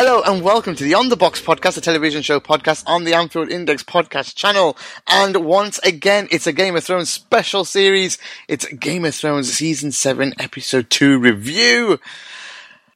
Hello and welcome to the On the Box podcast, a television show podcast on the Anfield Index podcast channel. And once again, it's a Game of Thrones special series. It's Game of Thrones season 7 episode 2 review.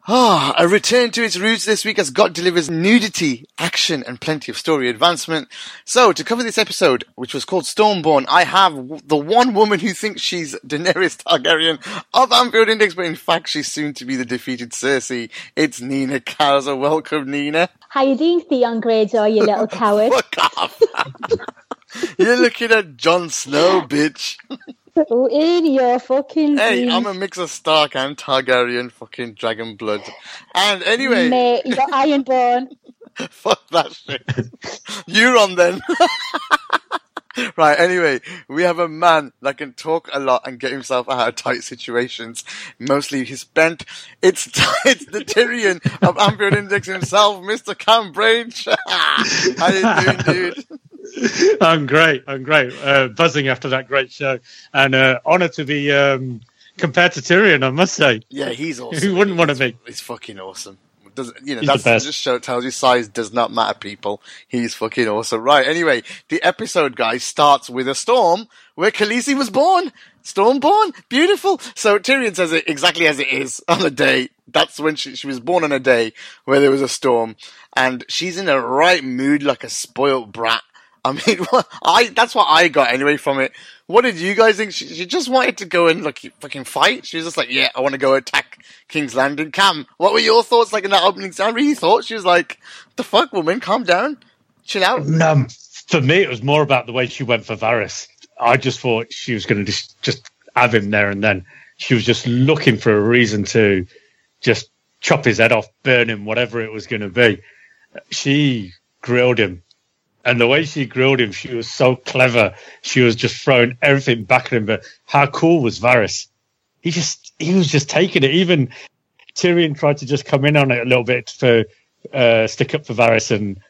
Ah, a return to its roots this week as God delivers nudity, action, and plenty of story advancement. So, to cover this episode, which was called Stormborn, I have w- the one woman who thinks she's Daenerys Targaryen of Anfield Index, but in fact she's soon to be the defeated Cersei. It's Nina Kauser. Welcome, Nina. How you doing, Theon Greyjoy, you little coward? Fuck off. You're looking at Jon Snow, bitch. In your fucking Hey. I'm a mix of Stark and Targaryen, fucking dragon blood. And anyway, Mate, you're Ironborn. fuck that shit. You're on then. right, anyway, we have a man that can talk a lot and get himself out of tight situations. Mostly he's bent. It's, it's the Tyrion of Anfield Index himself, Mr. Cam Branch. How you doing, dude? I'm great. I'm great. Uh, buzzing after that great show, and uh, honor to be um, compared to Tyrion. I must say, Yeah, he's awesome. who wouldn't want to be? He's fucking awesome. Does, you know, He's that's just show tells you size does not matter, people. He's fucking awesome. Right. Anyway, the episode, guys, starts with a storm where Khaleesi was born. Stormborn, beautiful. So Tyrion says it exactly as it is on a day. That's when she, she was born on a day where there was a storm, and she's in the right mood, like a spoilt brat. I mean, I that's what I got anyway from it. What did you guys think? She, she just wanted to go and like fucking fight. She was just like, yeah, I want to go attack King's Landing. Cam, what were your thoughts like in that opening? I really thought she was like, the fuck, woman, calm down, chill out. Um, for me, it was more about the way she went for Varys. I just thought she was going to just just have him there and then. She was just looking for a reason to just chop his head off, burn him, whatever it was going to be. She grilled him. And the way she grilled him, she was so clever. She was just throwing everything back at him. But how cool was Varys? He just, he was just taking it. Even Tyrion tried to just come in on it a little bit for, uh, stick up for Varys and,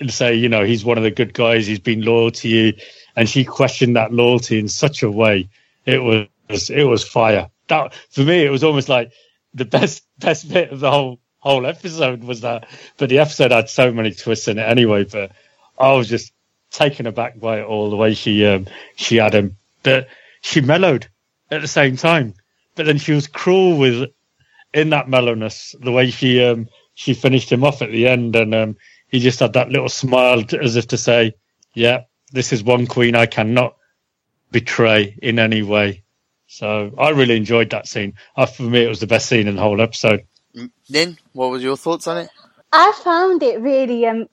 and say, you know, he's one of the good guys. He's been loyal to you. And she questioned that loyalty in such a way. It was, it was fire. That, for me, it was almost like the best, best bit of the whole, whole episode was that. But the episode had so many twists in it anyway. But I was just taken aback by it all the way she um, she had him. But she mellowed at the same time. But then she was cruel with in that mellowness, the way she um, she finished him off at the end, and um, he just had that little smile to, as if to say, "Yeah, this is one queen I cannot betray in any way." So I really enjoyed that scene. Uh, for me, it was the best scene in the whole episode. Nin, what was your thoughts on it? I found it really um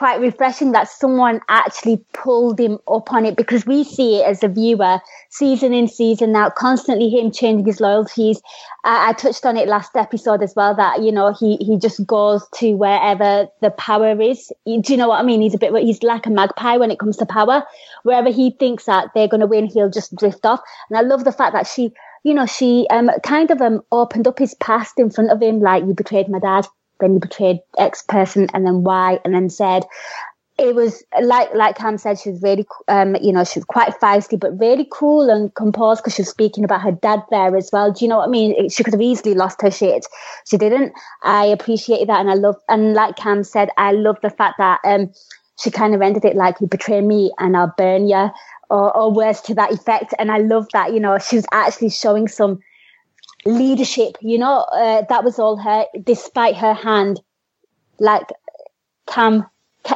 quite refreshing that someone actually pulled him up on it because we see it as a viewer season in season out constantly him changing his loyalties. I, I touched on it last episode as well that you know he he just goes to wherever the power is. Do you know what i mean? He's a bit he's like a magpie when it comes to power. Wherever he thinks that they're going to win he'll just drift off. And i love the fact that she you know, she um, kind of um, opened up his past in front of him, like you betrayed my dad, then you betrayed X person, and then Y, and then said it was like like Cam said, she was really, um, you know, she was quite feisty, but really cool and composed because she was speaking about her dad there as well. Do you know what I mean? She could have easily lost her shit. She didn't. I appreciated that, and I love, and like Cam said, I love the fact that um, she kind of ended it like, "You betray me, and I'll burn you," or, or words to that effect. And I love that. You know, she was actually showing some leadership. You know, uh, that was all her, despite her hand, like Cam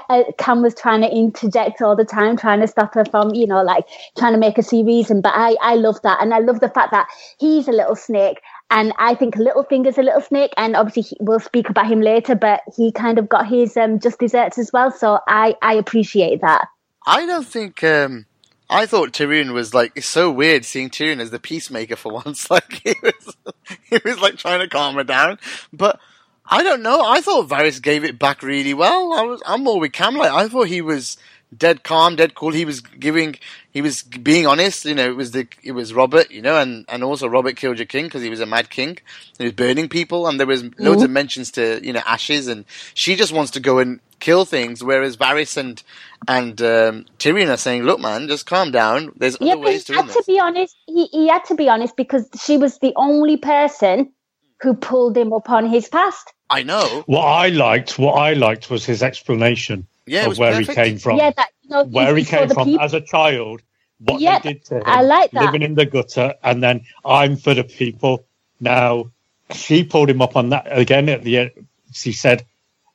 uh, Cam was trying to interject all the time, trying to stop her from, you know, like trying to make her see reason. But I, I love that. And I love the fact that he's a little snake. And I think Littlefinger's a little snake. And obviously he, we'll speak about him later, but he kind of got his um, just desserts as well. So I, I appreciate that. I don't think, um, I thought Tyrion was like, it's so weird seeing Tyrion as the peacemaker for once. Like he was, he was like trying to calm her down. But I don't know. I thought Varys gave it back really well. I was, I'm more with Cam. Like, I thought he was dead calm, dead cool. He was giving, he was being honest. You know, it was the, it was Robert, you know, and, and also Robert killed your king because he was a mad king. He was burning people and there was loads Mm-hmm. of mentions to, you know, ashes and she just wants to go and kill things. Whereas Varys and, and, um, Tyrion are saying, look, man, just calm down. There's Yeah, other he ways to had to be honest. He, he had to be honest because she was the only person who pulled him up on his past. I know. What I liked, what I liked was his explanation Yeah, of where perfect. he came from. Yeah, that you know, where he he's for came from people. as a child, what Yeah, they did to him, I like that. living in the gutter, and then I'm for the people. Now, she pulled him up on that again at the end. She said,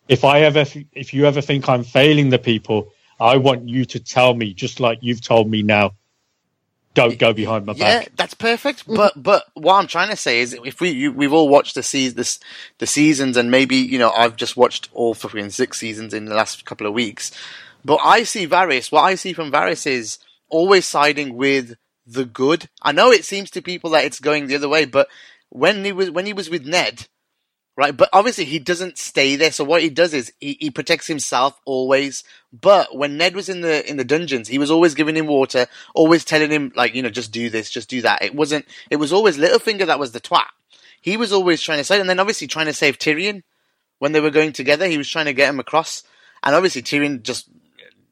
"If I ever, if you ever think I'm failing the people, I want you to tell me, just like you've told me now. Don't go behind my Yeah, back." Yeah, that's perfect. Mm-hmm. But but what I'm trying to say is, if we you, we've all watched the seas this the seasons, and maybe you know I've just watched all fucking six seasons in the last couple of weeks. But I see Varys. What I see from Varys is always siding with the good. I know it seems to people that it's going the other way, but when he was when he was with Ned, right? But obviously he doesn't stay there. So what he does is he, he protects himself always. But when Ned was in the in the dungeons, he was always giving him water, always telling him like you know just do this, just do that. It wasn't. It was always Littlefinger that was the twat. He was always trying to save, and then obviously trying to save Tyrion when they were going together. He was trying to get him across, and obviously Tyrion just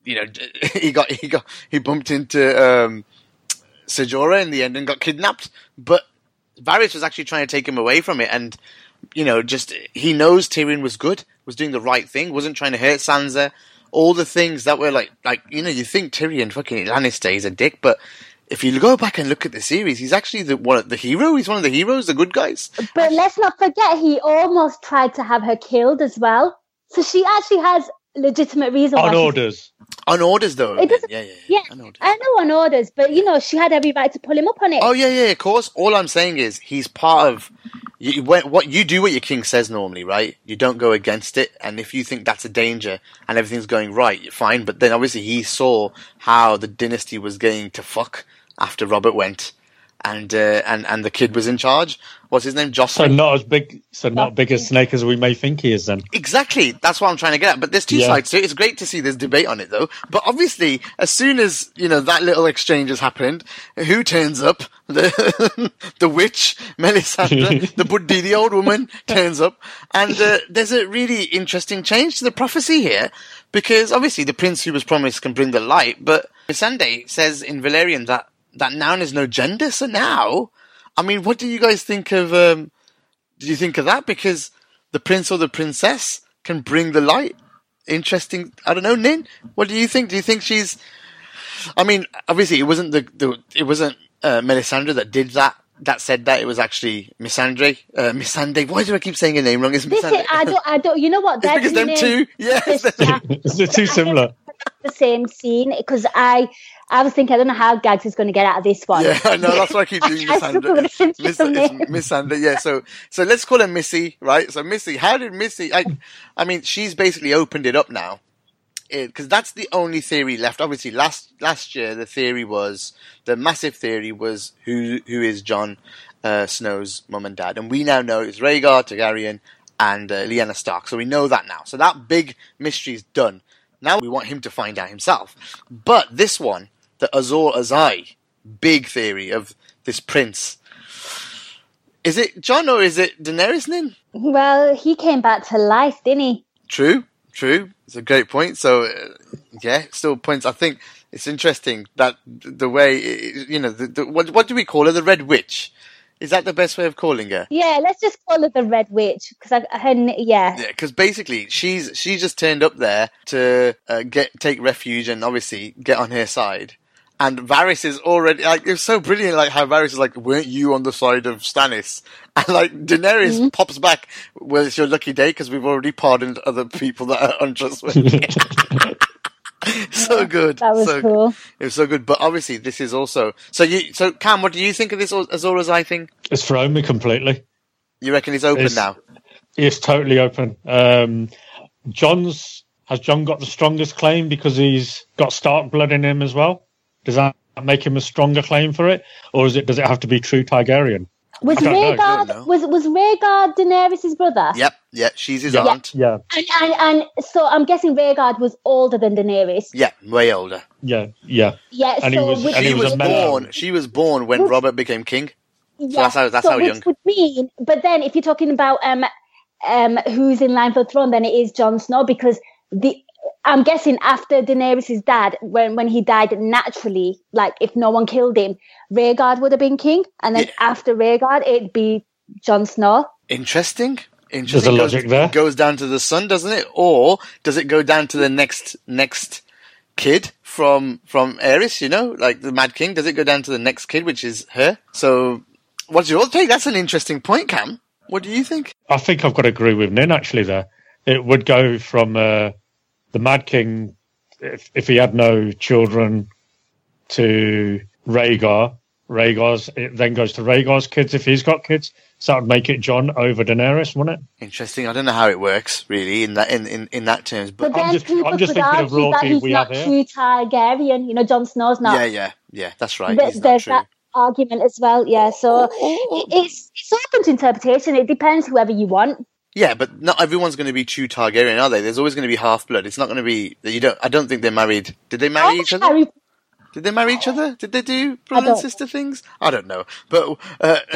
you know he got he got he bumped into um, Ser Jorah in the end and got kidnapped. But Varys was actually trying to take him away from it, and you know, just he knows Tyrion was good, was doing the right thing, wasn't trying to hurt Sansa. All the things that were like, like you know, you think Tyrion fucking Lannister is a dick, but if you go back and look at the series, he's actually the one, the hero. He's one of the heroes, the good guys. But let's not forget, he almost tried to have her killed as well. So she actually has legitimate reason. On orders. On orders, though. It doesn't. yeah, yeah, Yeah, On orders. I know on orders, but you know she had every right to pull him up on it. Oh yeah, yeah, of course. All I'm saying is he's part of you, what you do. What your king says normally, right? You don't go against it, and if you think that's a danger and everything's going right, you're fine. But then obviously he saw how the dynasty was going to fuck after Robert went, and uh, and and the kid was in charge. What's his name? So Jocelyn. not as big, so not big a snake as we may think he is. Then Exactly. That's what I'm trying to get at. But there's two Yeah. sides to it. It's great to see this debate on it though. But obviously, as soon as, you know, that little exchange has happened, who turns up? The, the witch, Melisandre, the Buddhi, the old woman turns up. And, uh, there's a really interesting change to the prophecy here. Because obviously the prince who was promised can bring the light, but Missandei says in Valyrian that, that now there's no gender. So now, I mean, what do you guys think of, um, do you think of that? Because the prince or the princess can bring the light. Interesting. I don't know, Nin. What do you think? Do you think she's? I mean, obviously, it wasn't the, the it wasn't uh, Melisandre that did that. That said that it was actually Missandre. Uh, Missandei. Why do I keep saying her name wrong? It's This is, I don't, I don't. You know what? It's They're because them two. Yes. this- they're too similar. The same scene because I, I was thinking I don't know how Gags is going to get out of this one. Yeah, I know. That's why I keep doing I struggle Missandre. with the Miss, name. it's Missandre. Yeah. So, so let's call her Missy, right? So Missy, how did Missy? I, I mean, she's basically opened it up now. because that's the only theory left. Obviously, last last year the theory was the massive theory was who who is Jon uh, Snow's mum and dad, and we now know it's Rhaegar Targaryen and uh, Lyanna Stark. So we know that now. So that big mystery is done. Now we want him to find out himself. But this one, the Azor Ahai, big theory of this prince. Is it Jon or is it Daenerys? Nin? Well, he came back to life, didn't he? True, true. It's a great point. So, uh, yeah, still points. I think it's interesting that the way you know the, the, what what do we call her? The Red Witch. Is that the best way of calling her? Yeah, let's just call her the Red Witch because I, her, yeah. Yeah, because basically she's she just turned up there to uh, get take refuge and obviously get on her side. And Varys is already like it's so brilliant, like how Varys is like, "Weren't you on the side of Stannis?" And like Daenerys Mm-hmm. pops back, "Well, it's your lucky day because we've already pardoned other people that are untrustworthy." so good, that was so cool. It was so good, but obviously this is also so. You so Cam, what do you think of this Azor Ahai thing? It's thrown me completely. You reckon it's open It's- now? It's totally open. Um, Jon's has Jon got the strongest claim because he's got Stark blood in him as well? Does that make him a stronger claim for it, or is it does it have to be true Targaryen? Was I don't know, I don't know. Rhaegar was was Rhaegar Daenerys' brother? Yep, yeah, she's his Yeah. aunt. Yeah, And, and and so I'm guessing Rhaegar was older than Daenerys. Yeah, way older. yeah, yeah. Yeah. And he so was- which, and she he was was born. She was born when Robert became king. yeah, that's how- that's so how which young. would mean, but then if you're talking about um um who's in line for the throne, then it is Jon Snow because the I'm guessing after Daenerys' dad, when when he died naturally, like if no one killed him, Rhaegar would have been king, and then Yeah. after Rhaegar, it'd be Jon Snow. Interesting. Interesting. a goes, logic there. Goes down to the son, doesn't it? Or does it go down to the next next kid from from Aerys? You know, like the Mad King. Does it go down to the next kid, which is her? So, what's your take? That's an interesting point, Cam. What do you think? I think I've got to agree with Nin actually. There, it would go from uh, the Mad King if if he had no children to Rhaegar. Rhaegar's it then goes to Rhaegar's kids if he's got kids. So that would make it Jon over Daenerys, wouldn't it? Interesting. I don't know how it works really in that in in, in that terms, but, But I'm just- I'm just thinking of argue that royalty he's we not have here. true Targaryen. You know, Jon Snow's not. yeah, yeah, yeah. That's right. But there's true. that argument as well. Yeah, so it's it's open to interpretation. It depends whoever you want. Yeah, but not everyone's going to be true Targaryen, are they? There's always going to be half blood. It's not going to be that you don't. I don't think they're married. Did they marry each other? Harry Did they marry each other? Did they do brother and sister things? I don't know, but uh,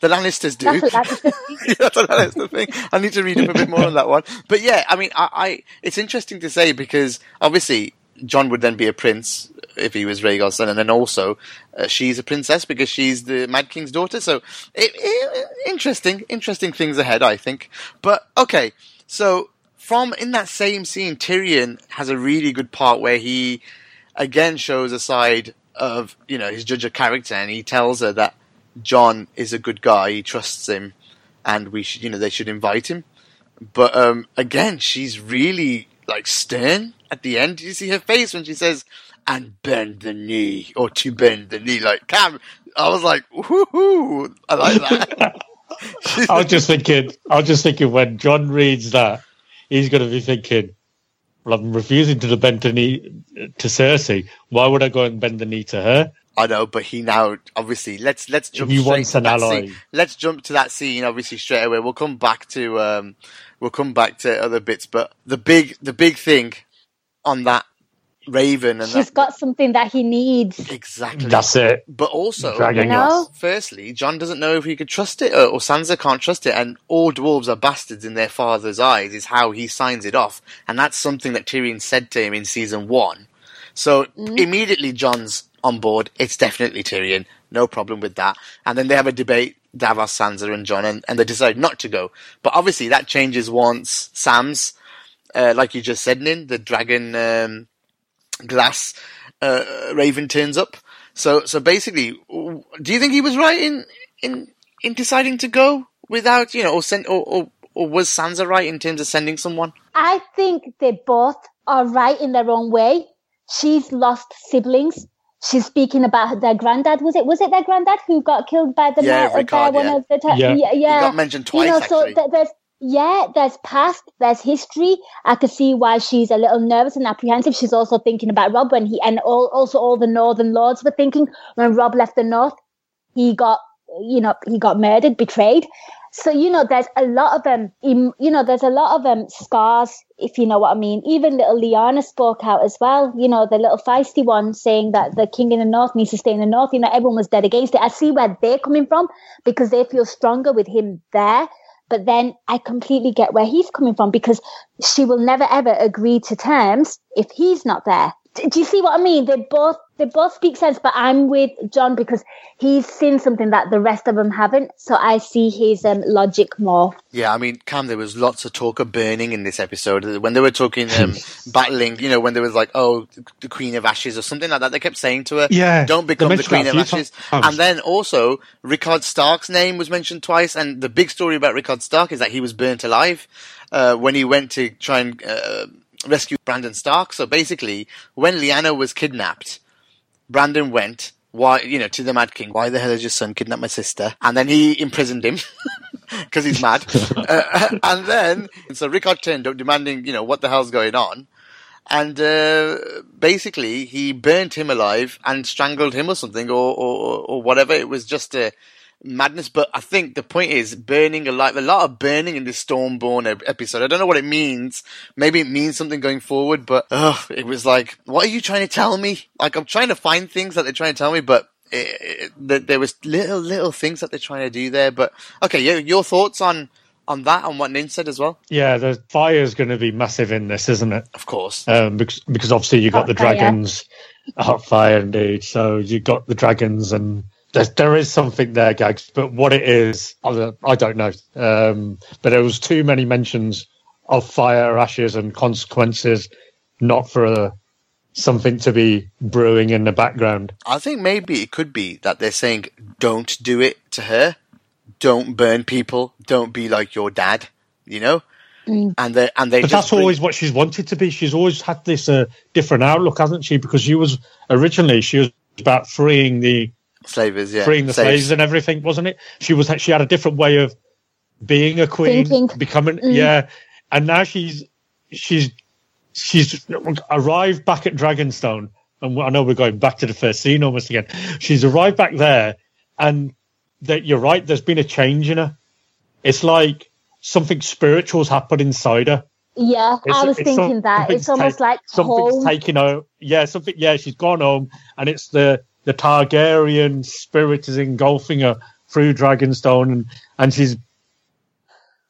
the Lannisters do. That's what that's that's a Lannister thing. I need to read up a bit more on that one. But yeah, I mean, I, I it's interesting to say because obviously Jon would then be a prince if he was Rhaegar's son, and then also uh, she's a princess because she's the Mad King's daughter. So it, it, interesting, interesting things ahead, I think. But okay, so from in that same scene, Tyrion has a really good part where he again shows a side of you know his judge of character, and he tells her that Jon is a good guy, he trusts him, and we should you know they should invite him. But um, again, she's really like stern at the end. You see her face when she says "and bend the knee" or "to bend the knee"? Like Cam, I was like, "Woohoo!" I like that. I was just thinking. I was just thinking when Jon reads that, he's going to be thinking, "Well, I'm refusing to bend the knee to Cersei. Why would I go and bend the knee to her?" I know, but he now obviously let's let's jump He wants to an that ally. scene. Let's jump to that scene obviously straight away. We'll come back to um we'll come back to other bits, but the big the big thing on that Raven and She's that got something that he needs. exactly That's it. But also, Dragging You know? firstly, Jon doesn't know if he could trust it, or, or Sansa can't trust it, and all dwarves are bastards in their father's eyes, is how he signs it off. And that's something that Tyrion said to him in season one. So immediately Jon's on board. It's definitely Tyrion. No problem with that. And then they have a debate, Davos, Sansa, and Jon, and, and they decide not to go. But obviously that changes once Sam's, uh, like you just said, Nin, the dragon um, glass uh, Raven turns up. So, so basically, do you think he was right in in in deciding to go without, you know, or send, or, or or was Sansa right in terms of sending someone? I think they both are right in their own way. She's lost siblings. She's speaking about their granddad. Was it? Was it their granddad who got killed by the Yeah, ma- by one yeah. of the? Te- Yeah. yeah, yeah. got mentioned twice, You know, so actually. th- there's yeah, there's past, there's history. I could see why she's a little nervous and apprehensive. She's also thinking about Robb when he and all, also all the Northern Lords were thinking when Robb left the North, he got you know he got murdered, betrayed. So you know, there's a lot of um, em- you know, there's a lot of um scars, if you know what I mean. Even little Lyanna spoke out as well. You know, the little feisty one saying that the king in the north needs to stay in the north. You know, everyone was dead against it. I see where they're coming from because they feel stronger with him there. But then I completely get where he's coming from because she will never ever agree to terms if he's not there. Do you see what I mean? They're both they both speak sense, but I'm with Jon because he's seen something that the rest of them haven't. So I see his um, logic more. Yeah, I mean, Cam, there was lots of talk of burning in this episode. When they were talking, um, battling, you know, when there was like, oh, the Queen of Ashes or something like that, they kept saying to her, Yeah, don't become the mentioned Queen of Ashes. times. And then also, Rickard Stark's name was mentioned twice, and the big story about Rickard Stark is that he was burnt alive, uh, when he went to try and, uh, rescue Brandon Stark. So basically, when Lyanna was kidnapped, Brandon went, why, you know, to the Mad King. Why the hell has your son kidnapped my sister? And then he imprisoned him because he's mad. uh, and then, so Rickard turned up demanding, you know, what the hell's going on? And uh, basically, he burnt him alive and strangled him or something, or, or or whatever. It was just a madness. But I think the point is burning alive. A lot of burning in this Stormborn episode. I don't know what it means. Maybe it means something going forward. But ugh, it was like, what are you trying to tell me? Like I'm trying to find things that they're trying to tell me, but. It, it, there was little little things that they're trying to do there, but okay. Your, your thoughts on on that and what Nin said as well, Yeah, the fire is going to be massive in this, isn't it? of course. Um, because because obviously you got Hot the fire. dragons, hot fire indeed. So you got the dragons, and there's, there is something there, gags. But what it is, I don't, know. Um, but there was too many mentions of fire, ashes, and consequences, not for uh something to be brewing in the background. I think maybe it could be that they're saying, don't do it to her. Don't burn people. Don't be like your dad, you know? And they and they But just that's bring- always what she's wanted to be. She's always had this uh, different outlook, hasn't she? Because she was originally she was about freeing the slavers, yeah. freeing the slaves and everything, wasn't it? She was she had a different way of being a queen, Thinking. becoming mm. yeah, and now she's she's she's arrived back at Dragonstone, and I know we're going back to the first scene almost again. She's arrived back there, and that you're right. There's been a change in her. It's like something spiritual's happened inside her. Yeah, It's- I was thinking some- that. It's almost ta- like something's home. taken her. Yeah, something. Yeah, she's gone home, and it's the the Targaryen spirit is engulfing her through Dragonstone, and and she's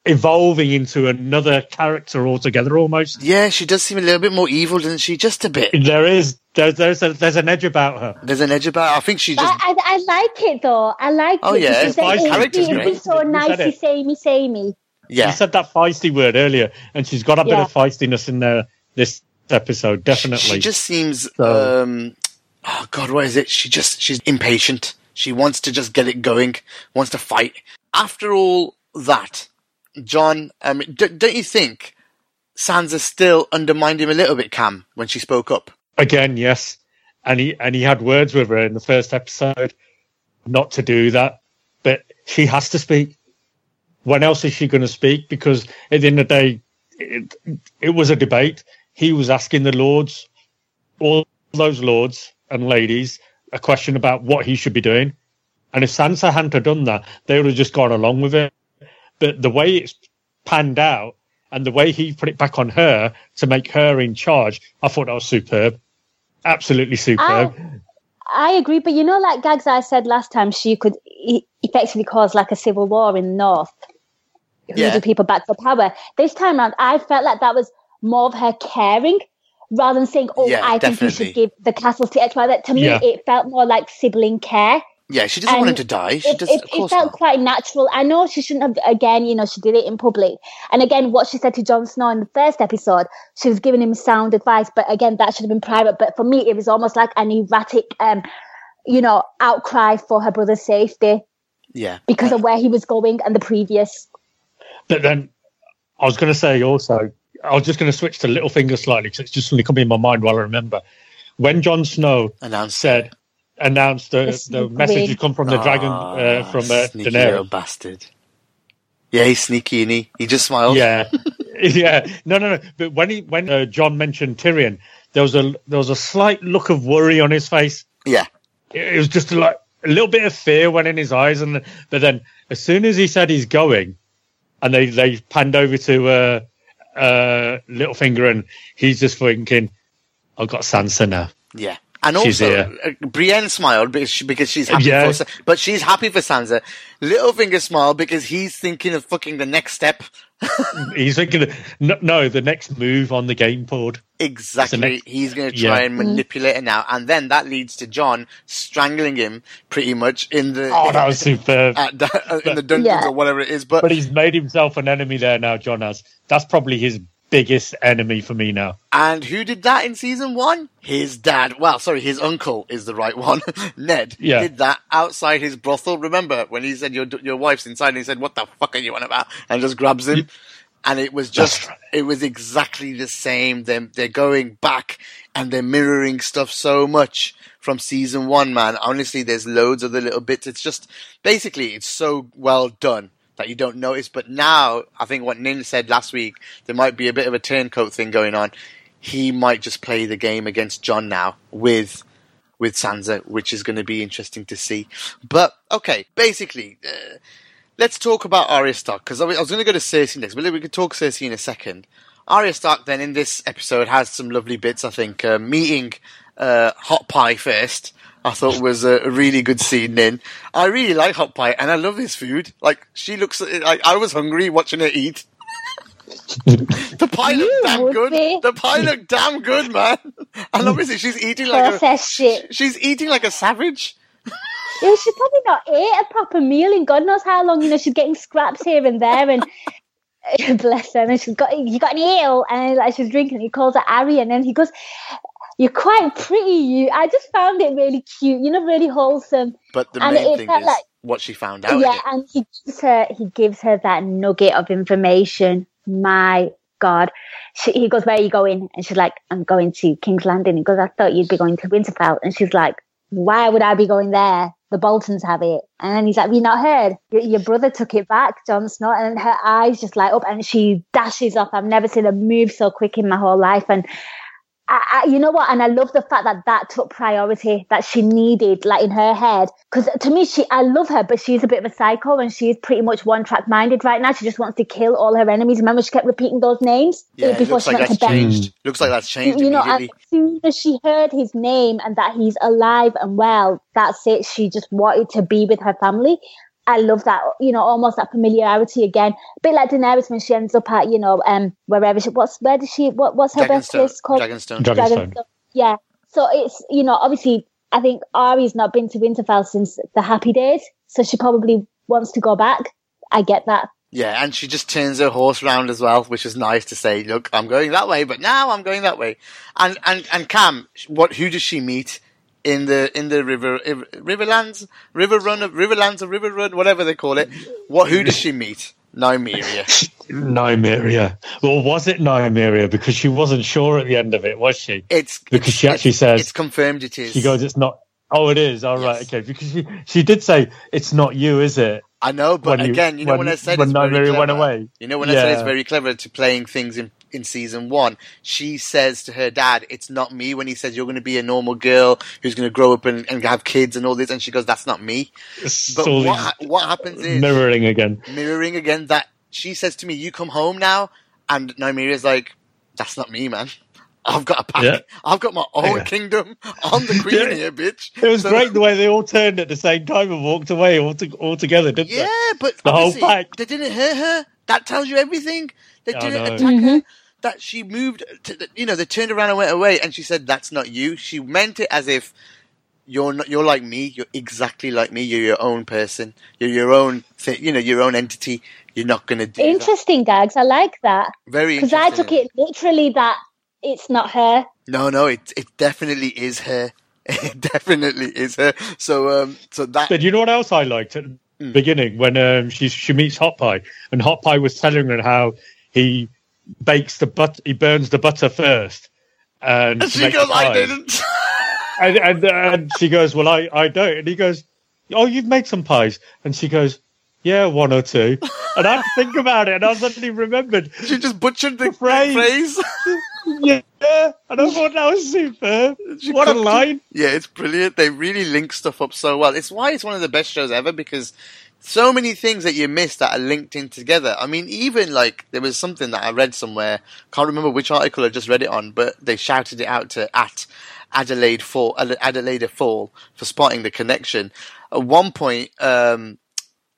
evolving into another character altogether. Almost Yeah, she does seem a little bit more evil, doesn't she? Just a bit. there is there, there's a, there's an edge about her. There's an edge about her. I think she just I, I, I like it though. I like Oh, it. yeah, because it's then nice it'd characters, be- it'd be right? so nicey, said it. samey, samey. yeah. You said that feisty word earlier, and she's got a bit Yeah. of feistiness in there this episode. Definitely. She just seems So- um oh god, what is it? She just she's impatient. She wants to just get it going, wants to fight. After all that, Jon, um, d- don't you think Sansa still undermined him a little bit, Cam, when she spoke up? Again, yes. And he and he had words with her in the first episode not to do that. But she has to speak. When else is she going to speak? Because at the end of the day, it, it was a debate. He was asking the lords, all those lords and ladies, a question about what he should be doing. And if Sansa hadn't have done that, they would have just gone along with it. But the way it's panned out and the way he put it back on her to make her in charge, I thought that was superb. Absolutely superb. I agree, but you know, like Gags, I said last time, she could effectively cause like a civil war in the north. Who Yeah. do people back for power? This time around, I felt like that was more of her caring rather than saying, "Oh, Yeah, I think you should give the castle to X, Y, Z." To me, Yeah. it felt more like sibling care. Yeah, she doesn't want him to die. She it, does, it, of it felt not. quite natural. I know she shouldn't have. Again, you know, she did it in public. And again, what she said to Jon Snow in the first episode, she was giving him sound advice. But again, that should have been private. But for me, it was almost like an erratic, um, you know, outcry for her brother's safety Yeah. because of where he was going and the previous. But then I was going to say also, I was just going to switch to Littlefinger slightly because it's just suddenly coming in my mind while I remember. When Jon Snow Announced said, announced the, The the sneak message had come from the dragon, Ah, uh, from uh, sneaky little Daenerys. bastard. Yeah, he's sneaky, and he he just smiled. Yeah, yeah. No, no, no. But when he when uh, Jon mentioned Tyrion, there was a there was a slight look of worry on his face. yeah. It, it was just like a little bit of fear went in his eyes, and but then as soon as he said he's going, and they they panned over to uh, uh, Littlefinger, and he's just thinking, "I've got Sansa now." Yeah. And She's also, here. uh, Brienne smiled because, she, because she's happy Yeah. for, Sa- but she's happy for Sansa. Littlefinger smiled because he's thinking of fucking the next step. He's thinking, no, no, the next move on the game board. Exactly. next- He's going to try Yeah. and manipulate it now, and then that leads to Jon strangling him pretty much in the Oh, that was superb. at in the dungeons Yeah. or whatever it is. But, But he's made himself an enemy there now. Jon has. That's probably his biggest enemy for me now. and who did that in season one? His dad. Well, sorry, his uncle is the right one. Ned Yeah. did that outside his brothel. Remember when he said your your wife's inside, and he said, "What the fuck are you on about?" and just grabs him. And it was just, right. it was exactly the same. They're, they're going back and they're mirroring stuff so much from season one, man. Honestly, there's loads of the little bits. It's just, basically, it's so well done that you don't notice. But now, I think what Nin said last week, there might be a bit of a turncoat thing going on. He might just play the game against Jon now with, with Sansa, which is going to be interesting to see. But, okay, basically, uh, let's talk about Arya Stark because I was going to go to Cersei next, but we could talk Cersei in a second. Arya Stark then in this episode has some lovely bits. I think uh, meeting uh, Hot Pie first. I thought was a, really good scene. In I really like Hot Pie and I love this food. Like she looks like I was hungry watching her eat. the pie You looked damn good. be. The pie looked damn good, man. And obviously she's eating like a shit. she's eating like a savage. Yeah, she's probably not ate a proper meal in God knows how long. You know, she's getting scraps here and there, and bless her. And she's got you got an ale, and like she's drinking. He calls her Ari, and then he goes, "You're quite pretty." You, I just found it really cute. You know, really wholesome. But the And main it thing is like- what she found out. yeah, and he gives her he gives her that nugget of information. My God, she, he goes, "Where are you going?" And she's like, "I'm going to King's Landing." He goes, "I thought you'd be going to Winterfell," and she's like, "Why would I be going there? The Boltons have it." And then he's like, "Have you not heard? Your, your brother took it back, Jon Snow." And her eyes just light up, and she dashes off. I've never seen her move so quick in my whole life, and. I, I, you know what? And I love the fact that that took priority that she needed, like in her head. Because to me, she, I love her, but she's a bit of a psycho and she's pretty much one track minded right now. She just wants to kill all her enemies. Remember, she kept repeating those names Yeah, it before looks she like went that's to bed. changed. Looks like that's changed You know, as soon as she heard his name and that he's alive and well, that's it. She just wanted to be with her family. I love that, you know, almost that familiarity again. A bit like Daenerys when she ends up at, you know, um, wherever she, what's, where does she, what, what's her Dragonstone. birthplace called? Dragonstone. Dragonstone. Dragonstone. Yeah. So it's, you know, obviously, I think Ari's not been to Winterfell since the happy days. So she probably wants to go back. I get that. Yeah, and she just turns her horse round as well, which is nice to say, look, I'm going that way, but now I'm going that way. And and and Cam, what who does she meet in the in the river Riverlands, Riverrun, Riverlands or Riverrun, whatever they call it? What who does she meet? Nymeria. Nymeria. Well, was it Nymeria? Because she wasn't sure at the end of it, was she? It's Because she it's- actually says- it's confirmed. It is. She goes, "It's not." Oh, it is. All right, Yes. okay. Because she she did say it's not you, is it? I know, but when again, you know when, when- I said when it's very Nymeria clever. went away. You know when I said it's very clever to playing things in in season one. She says to her dad, "It's not me." When he says you're going to be a normal girl who's going to grow up and, and have kids and all this, and she goes, "That's not me." But all what what happens is mirroring again. mirroring again that she says to me, "You come home now," and Nymeria's like, "That's not me, man." I've got a pack. Yeah. I've got my own Yeah. kingdom. I'm the queen Yeah. here, bitch. It was So- great the way they all turned at the same time and walked away all, to, all together, didn't they? Yeah, but The whole pack. they didn't hurt her. That tells you everything. They I didn't know. attack her. Mm-hmm. That she moved. To, you know, they turned around and went away, and she said, "That's not you." She meant it as if you're not. You're like me. You're exactly like me. You're your own person. You're your own. Thing, you know, your own entity. You're not going to do that. Interesting, Gags. I like that. Very Because I took it literally that it's not her. No, no, it it definitely is her. It definitely is her. So, um, so that But you know what else I liked at the beginning when um, she she meets Hot Pie and Hot Pie was telling her how he bakes the but he burns the butter first and to she goes, "I didn't." and, and and she goes well I I don't and he goes oh you've made some pies and she goes yeah one or two and I had to think about it and I suddenly remembered she just butchered the Phrase. phrase. yeah and I thought that was superb She what a line Yeah, it's brilliant. They really link stuff up so well. It's why it's one of the best shows ever because so many things that you miss that are linked in together. I mean, even like there was something that I read somewhere, can't remember which article I just read it on, but they shouted it out to at Adelaide Fall, Adelaide Fall for spotting the connection. At one point, um,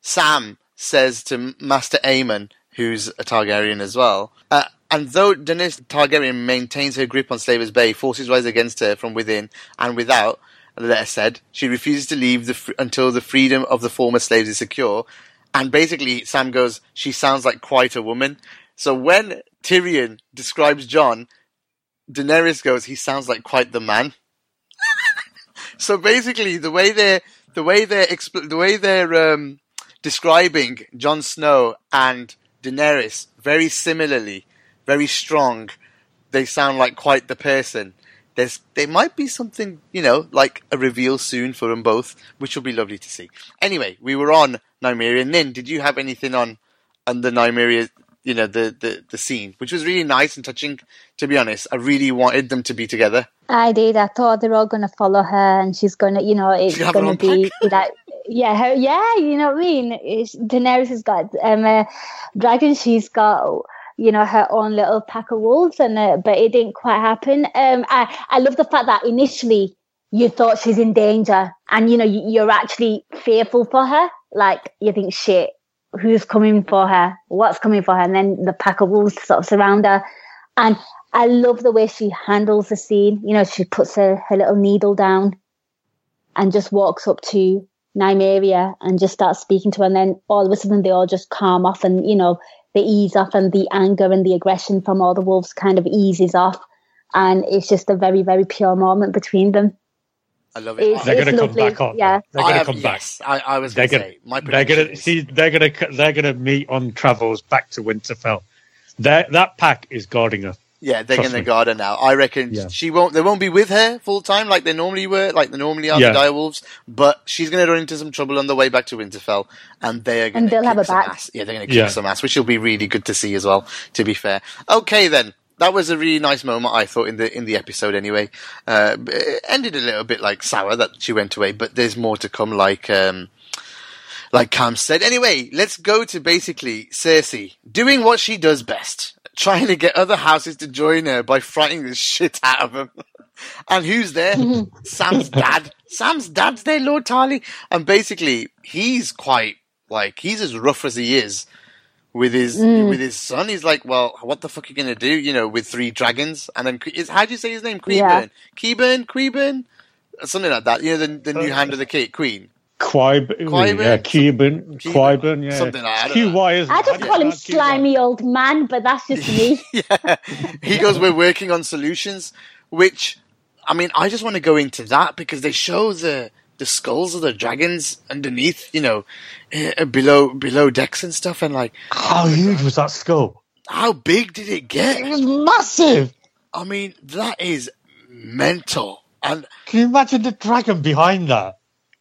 Sam says to Maester Aemon, who's a Targaryen as well, uh, and though Daenerys Targaryen maintains her grip on Slaver's Bay, forces rise against her from within and without, the letter said. She refuses to leave the fr- until the freedom of the former slaves is secure. And basically, Sam goes, she sounds like quite a woman. So when Tyrion describes Jon, Daenerys goes, he sounds like quite the man. so basically, the way they're the way they're expl- the way they're um, describing Jon Snow and Daenerys very similarly, very strong. They sound like quite the person there's there might be something you know like a reveal soon for them both, which will be lovely to see. Anyway, we were on Nymeria. Nin, did you have anything on on the Nymeria? You know the, the the scene, which was really nice and touching. To be honest, I really wanted them to be together. I did. I thought they're all going to follow her, and she's going to, you know, it's going to be like, yeah, her, yeah, you know what I mean. It's, Daenerys has got um, a dragon. She's got you know her own little pack of wolves and uh, but it didn't quite happen. Um i i love the fact that initially you thought she's in danger and you know you're actually fearful for her. Like you think shit who's coming for her? What's coming for her? And then the pack of wolves sort of surround her. And i love the way she handles the scene. You know she puts her, her little needle down and just walks up to Nymeria and just starts speaking to her and then all of a sudden they all just calm off and you know the ease off and the anger and the aggression from all the wolves kind of eases off. And it's just a very, very pure moment between them. I love it. It's, they're going to come back on. Yeah, they're going to come yes, back. I, I was going to say my They're going to see. They're going to. They're going to meet on travels back to Winterfell. That that pack is guarding her. Yeah, they're going to guard her now. I reckon yeah. she won't. They won't be with her full time like they normally were, like they normally are yeah. the direwolves. But she's going to run into some trouble on the way back to Winterfell, and they are going to kick some back. ass. Yeah, they're going to kick yeah. some ass, which will be really good to see as well. To be fair, okay then. That was a really nice moment, I thought, in the in the episode. Anyway, uh, it ended a little bit like sour that she went away, but there's more to come. Like um, like Cam said. Anyway, let's go to basically Cersei doing what she does best trying to get other houses to join her by frightening the shit out of them. and who's there? Sam's dad. Sam's dad's there, Lord Tarly. And basically, he's quite like he's as rough as he is with his mm. with his son. He's like, well, what the fuck are you gonna do? You know, with three dragons, and then is how do you say his name? Qyburn, yeah. Qyburn, Qyburn, something like that. You know, the, the new hand of the king, queen. Qyburn, Qyburn, yeah, Qyburn, Qyburn, yeah. Something like that. QY I just call him slimy old man, but that's just me. yeah. He goes, we're working on solutions, which, I mean, I just want to go into that because they show the, the skulls of the dragons underneath, you know, uh, below, below decks and stuff. And like, how huge was that skull? How big did it get? It was massive. I mean, that is mental. And can you imagine the dragon behind that?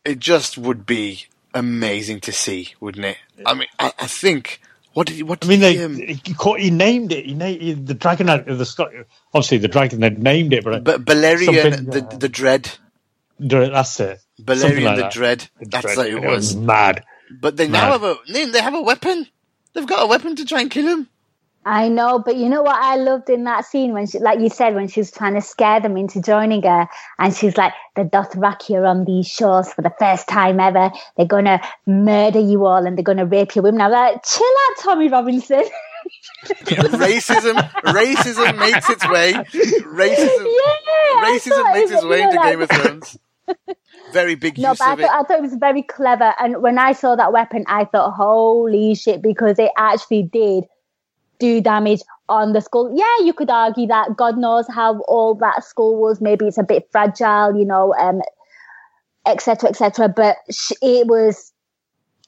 It just would be amazing to see, wouldn't it? I mean, I, I think. What did? What did I mean, he, they, um, he, he, named it. He named the dragon. The Scott. Obviously, the dragon had named it, but but Balerion, the uh, the dread. That's it. Balerion like the that. dread. The that's dread. what it was. it was. Mad. But they mad. now have a. They have a weapon. They've got a weapon to try and kill him. I know, but you know what I loved in that scene when she, like you said, when she was trying to scare them into joining her, and she's like, "The Dothraki are on these shores for the first time ever. They're gonna murder you all, and they're gonna rape your women." I'm like, "Chill out, Tommy Robinson." racism, racism makes its way. Racism, yeah, racism makes its way into like... Game of Thrones. Very big no, use but I thought, it. I thought it was very clever, and when I saw that weapon, I thought, "Holy shit!" Because it actually did do damage on the skull. Yeah, you could argue that God knows how old that skull was. Maybe it's a bit fragile, you know, um, etc., etc. But she, it was.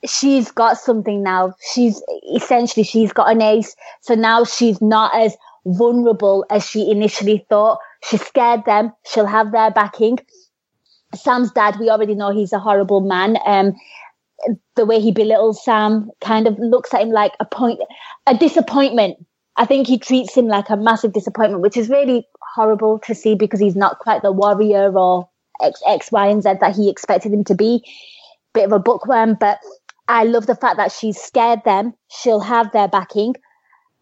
She's got something now. She's essentially she's got an ace. So now she's not as vulnerable as she initially thought. She scared them. She'll have their backing. Sam's dad, we already know he's a horrible man. Um, the way he belittles Sam kind of looks at him like a point, a disappointment. I think he treats him like a massive disappointment, which is really horrible to see because he's not quite the warrior or X, X, Y, and Z that he expected him to be. Bit of a bookworm, but I love the fact that she's scared them. She'll have their backing.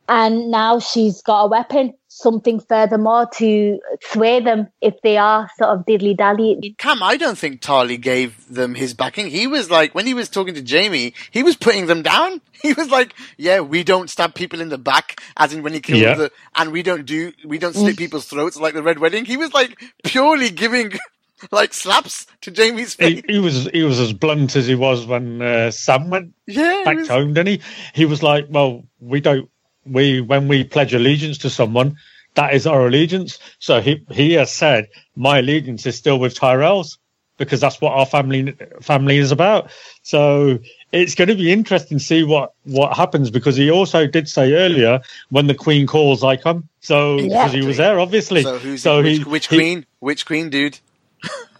And now she's got a weapon, something furthermore to sway them if they are sort of diddly dally. Cam, I don't think Tarly gave them his backing. He was like, when he was talking to Jaime, he was putting them down. He was like, yeah, we don't stab people in the back, as in when he killed Yeah. the, and we don't do, we don't slit people's throats like the Red Wedding. He was like purely giving like slaps to Jaime's face. He, he was he was as blunt as he was when uh, Sam went yeah, back was- home, didn't he? He was like, "Well, we don't we when we pledge allegiance to someone, that is our allegiance." So he he has said, "My allegiance is still with Tyrell's because that's what our family family is about." So it's going to be interesting to see what what happens because he also did say earlier, "When the Queen calls, I come." So because he was there, obviously. So who's so which, he, which he- queen? Which queen, dude?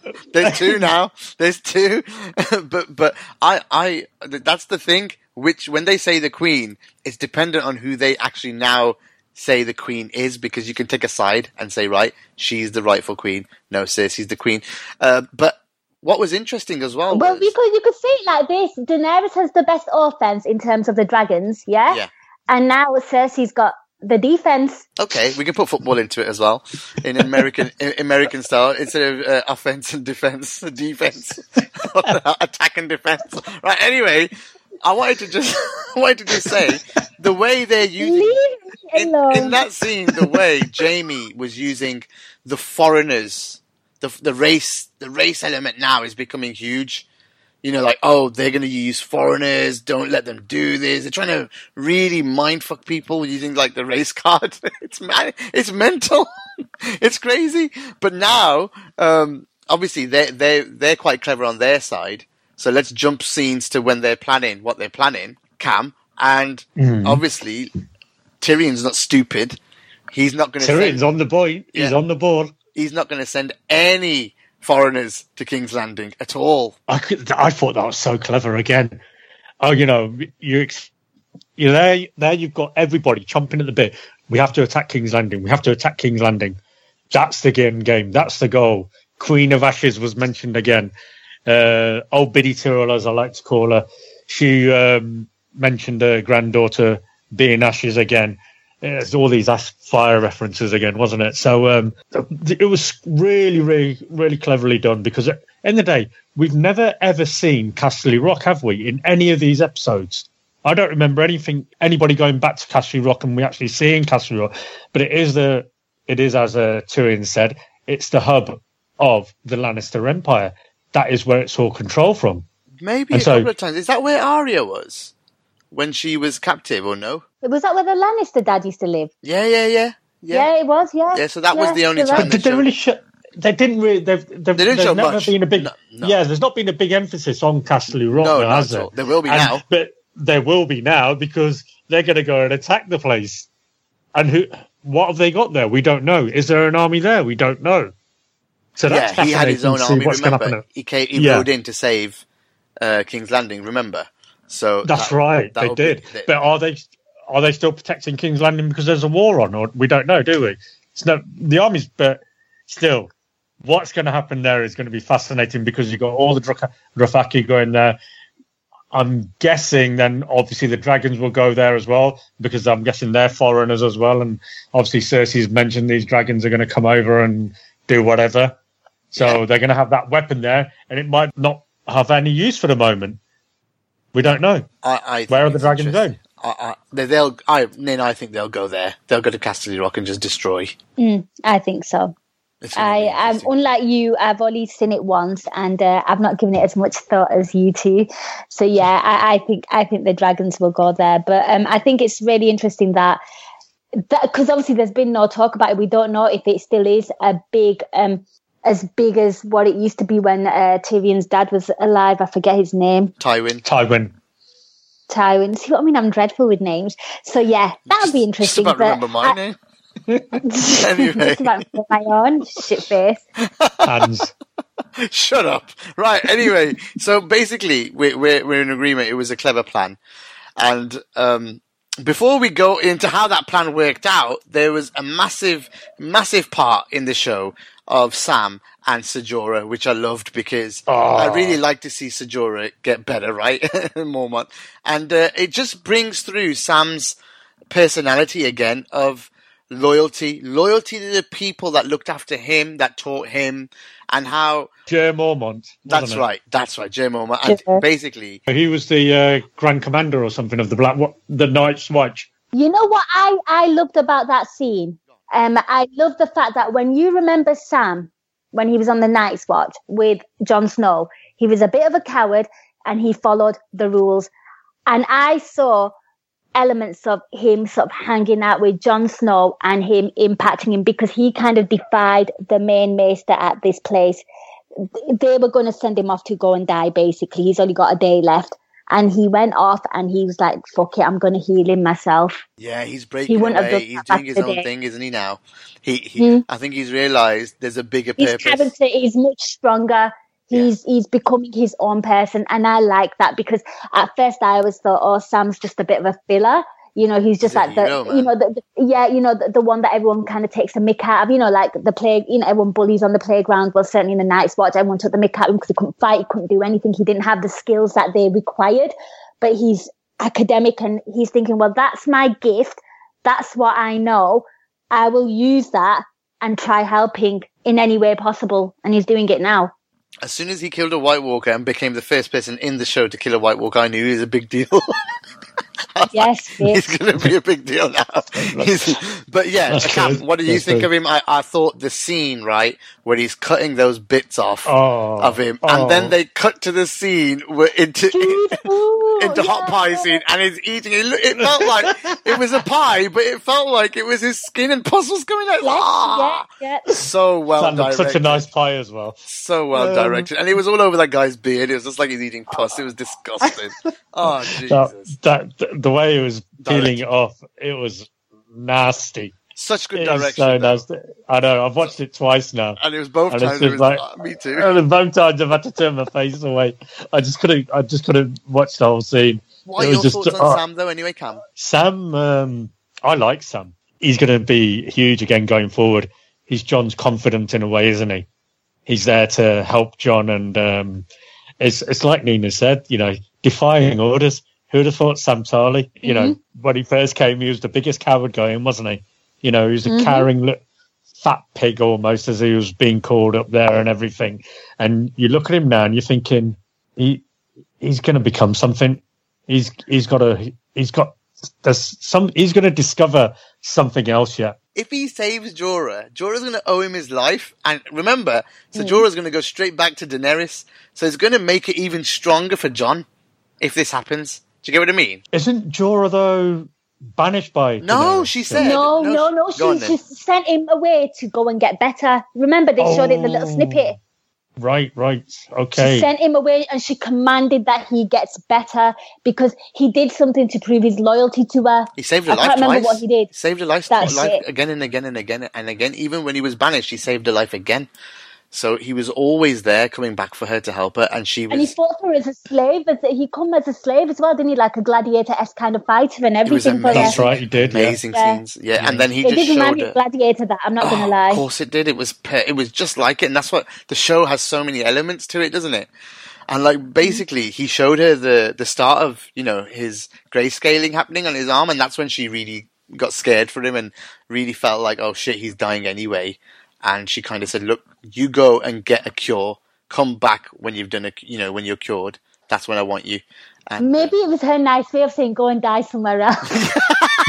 There's two now. There's two, but but I I that's the thing. Which when they say the queen, it's dependent on who they actually now say the queen is, because you can take a side and say right, she's the rightful queen. No, Cersei's the queen. Uh, but what was interesting as well. Well, was, you could, you could say it like this Daenerys has the best offense in terms of the dragons, yeah? Yeah. And now Cersei's got the defense. Okay, we can put football into it as well in American in American style instead of uh, offense and defense, defense, attack and defense. Right. Anyway, I wanted to just I wanted to just say the way they're using in, in that scene, the way Jaime was using the foreigners, the the race, the race element now is becoming huge. You know, like oh, they're going to use foreigners. Don't let them do this. They're trying to really mindfuck people using like the race card. it's man, it's mental. it's crazy. But now, um, obviously, they they they're quite clever on their side. So let's jump scenes to when they're planning what they're planning. Cam and mm. obviously Tyrion's not stupid. He's not going to. Tyrion's on the boy. He's Yeah. on the board. He's not going to send any foreigners to King's Landing at all. I could, I thought that was so clever again. Oh, you know, you ex- you there. There, you've got everybody chomping at the bit. We have to attack King's Landing. We have to attack King's Landing. That's the game. Game. That's the goal. Queen of Ashes was mentioned again. Uh, old Biddy Tyrell, as I like to call her, she um, mentioned her granddaughter being Ashes again. It's all these Ash fire references again, wasn't it? So um, it was really, really, really cleverly done because at the end of the day, we've never ever seen Castle Rock, have we, in any of these episodes? I don't remember anything, anybody going back to Castle Rock and we actually seeing Castle Rock, but it is the, it is as uh, Tyrion said, it's the hub of the Lannister Empire. That is where it's all control from. Maybe And a so- couple of times. Is that where Arya was when she was captive, or no? Was that where the Lannister dad used to live? Yeah, yeah, yeah, Yeah, it was, yeah. Yeah, so that was the only time right. But did they showed- really show? They didn't really. They've, they've, They didn't there's show never much. been a big. No, no. Yeah, there's not been a big emphasis on Castle Rock. No, not has at there? all. There will be And- now. but there will be now because they're going to go and attack the place. And who? What have they got there? We don't know. Is there an army there? We don't know. So that's yeah, he had his own army. Remember, he came, he Yeah. rode in to save uh, King's Landing. Remember, so That's that- right. They will be- did. they- but are they? Are they still protecting King's Landing because there's a war on, or we don't know, do we? It's not the armies, but still, what's going to happen there is going to be fascinating because you've got all the Drak- Dothraki going there. I'm guessing then obviously the dragons will go there as well because I'm guessing they're foreigners as well, and obviously Cersei's mentioned these dragons are going to come over and do whatever. So they're going to have that weapon there, and it might not have any use for the moment. We don't know. I, I Where are the dragons going? I, I, they, they'll. I, Nin, I think they'll go there. They'll go to Casterly Rock and just destroy. I think so. It's gonna I'm unlike you. I've only seen it once, and uh, I've not given it as much thought as you two. So yeah, I, I think I think the dragons will go there. But um, I think it's really interesting that that because obviously there's been no talk about it. We don't know if it still is a big, um, as big as what it used to be when uh, Tyrion's dad was alive. I forget his name. Tywin. Tywin. Tywin. See what I mean? I'm dreadful with names. So yeah, that would be Just interesting. about but remember my I- name. Just Anyway. about my own shit face. Hands. Shut up. Right. Anyway, so basically, we're, we're, we're in agreement. It was a clever plan. And, um, before we go into how that plan worked out, there was a massive, massive part in the show of Sam and Ser Jorah, which I loved because I really like to see Ser Jorah get better, right? Mormont. And uh, it just brings through Sam's personality again of loyalty, loyalty to the people that looked after him, that taught him, and how Jeor Mormont. that's it? right, that's right, Jim Mormont. And Yeah. basically, He was the uh, Grand Commander or something of the Black, Wa- the Night's Watch. You know what I, I loved about that scene? Um, I love the fact that when you remember Sam, when he was on the Night's Watch with Jon Snow, he was a bit of a coward and he followed the rules. And I saw elements of him sort of hanging out with Jon Snow and him impacting him because he kind of defied the main maester at this place. They were going to send him off to go and die, basically. He's only got a day left. And he went off and he was like, fuck it, I'm going to heal him myself. yeah, he's breaking wouldn't have away. done He's doing his own thing, isn't he? Now, he, he hmm. I think he's realised there's a bigger his purpose. character is much stronger. He's he's becoming his own person, and I like that because at first I always thought, oh, Sam's just a bit of a filler. You know, he's just like the, hero, you know, the, the- yeah, you know, the, the one that everyone kind of takes the mick out of. You know, like the play, you know, everyone bullies on the playground. Well, certainly in the Night's Watch, everyone took the mick out of him because he couldn't fight, he couldn't do anything, he didn't have the skills that they required. But he's academic, and he's thinking, well, that's my gift. That's what I know. I will use that and try helping in any way possible. And he's doing it now. As soon as he killed a White Walker and became the first person in the show to kill a White Walker, I knew he was a big deal. Yes, He's going to be a big deal now. But yeah, That's Cam, what do you That's think of him? I, I thought the scene, right, where he's cutting those bits off Oh, of him, oh. and then they cut to the scene where into Food, ooh, into hot pie scene, and he's eating it. It felt like it was a pie, but it felt like it was his skin and pus was coming out. Yeah, Ah! yeah, yeah. So well That directed. such a nice pie as well. So well directed, and it was all over that guy's beard. It was just like he's eating pus. It was disgusting. oh Jesus! that th- the way he was peeling Directed. it off, it was nasty. Such good It direction. so though. I know. I've watched it twice now. And it was both And times. It was like- ah, me too. And both times I've had to turn my face away. I just couldn't. I just couldn't watch the whole scene. What it are was your just- thoughts on oh. Sam, though? Anyway, Cam. Sam, um, I like Sam. He's going to be huge again going forward. He's Jon's confidant in a way, isn't he? He's there to help Jon, and um, it's it's like Nina said, you know, defying orders. Who'd have thought Sam Tarly? You know, Mm-hmm. when he first came, he was the biggest coward going, wasn't he? You know, he was a Mm-hmm. cowering li- fat pig almost as he was being called up there and everything. And you look at him now, and you're thinking he he's going to become something. He's he's got a he's got there's some he's going to discover something else yet. If he saves Jorah, Jorah's going to owe him his life. And remember, so Jorah's going to go straight back to Daenerys. So it's going to make it even stronger for Jon if this happens. Do you get what I mean? Isn't Jorah though banished by? No, Daenerys she said- No, no, no, no. She, she sent him away to go and get better. Remember, they showed it the little Oh. snippet. Right, right, Okay. She okay. sent him away and she commanded that he gets better because he did something to prove his loyalty to her. He saved her I life can't remember twice. what he did. Saved her life, That's life it. again and again and again and again. Even when he was banished, he saved her life again. So he was always there, coming back for her to help her, and she And he fought for her as a slave. As a, he come as a slave as well, didn't he? Like a gladiator-esque kind of fighter and It everything for her. That's right, he did. Amazing Yeah. scenes, yeah. And then he It just did remind showed me her. of Gladiator. That I'm not going to Oh, lie. Of course it did. It was pe- it was just like it, and that's what the show has so many elements to it, doesn't it? And like mm-hmm. basically, he showed her the the start of you know his grayscaling happening on his arm, and that's when she really got scared for him and really felt like, oh shit, he's dying anyway. And she kind of said, look, you go and get a cure. Come back when you've done a, you know, when you're cured. That's when I want you. And, uh, Maybe it was her nice way of saying go and die somewhere else.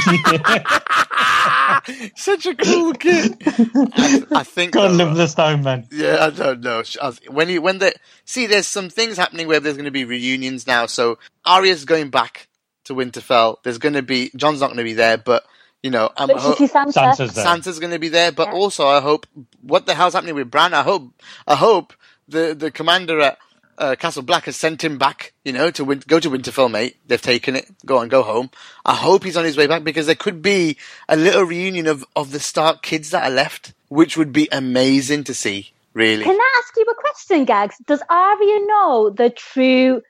such a cool kid. I, I think. God though, live the stone man. Yeah, I don't know. Sh- I- When you when the see, there's some things happening where there's going to be reunions now. So Arya's going back to Winterfell. There's going to be Jon's not going to be there, but you know, I'm but ho- sees Sansa. Sansa's there. Sansa's going to be there. But also, I hope what the hell's happening with Bran? I hope I hope the the commander at uh, Castle Black has sent him back. You know, to win- go to Winterfell, mate. They've taken it. Go on, go home. I hope he's on his way back because there could be a little reunion of of the Stark kids that are left, which would be amazing to see. Really. Can I ask you a question, Gags? Does Arya know the true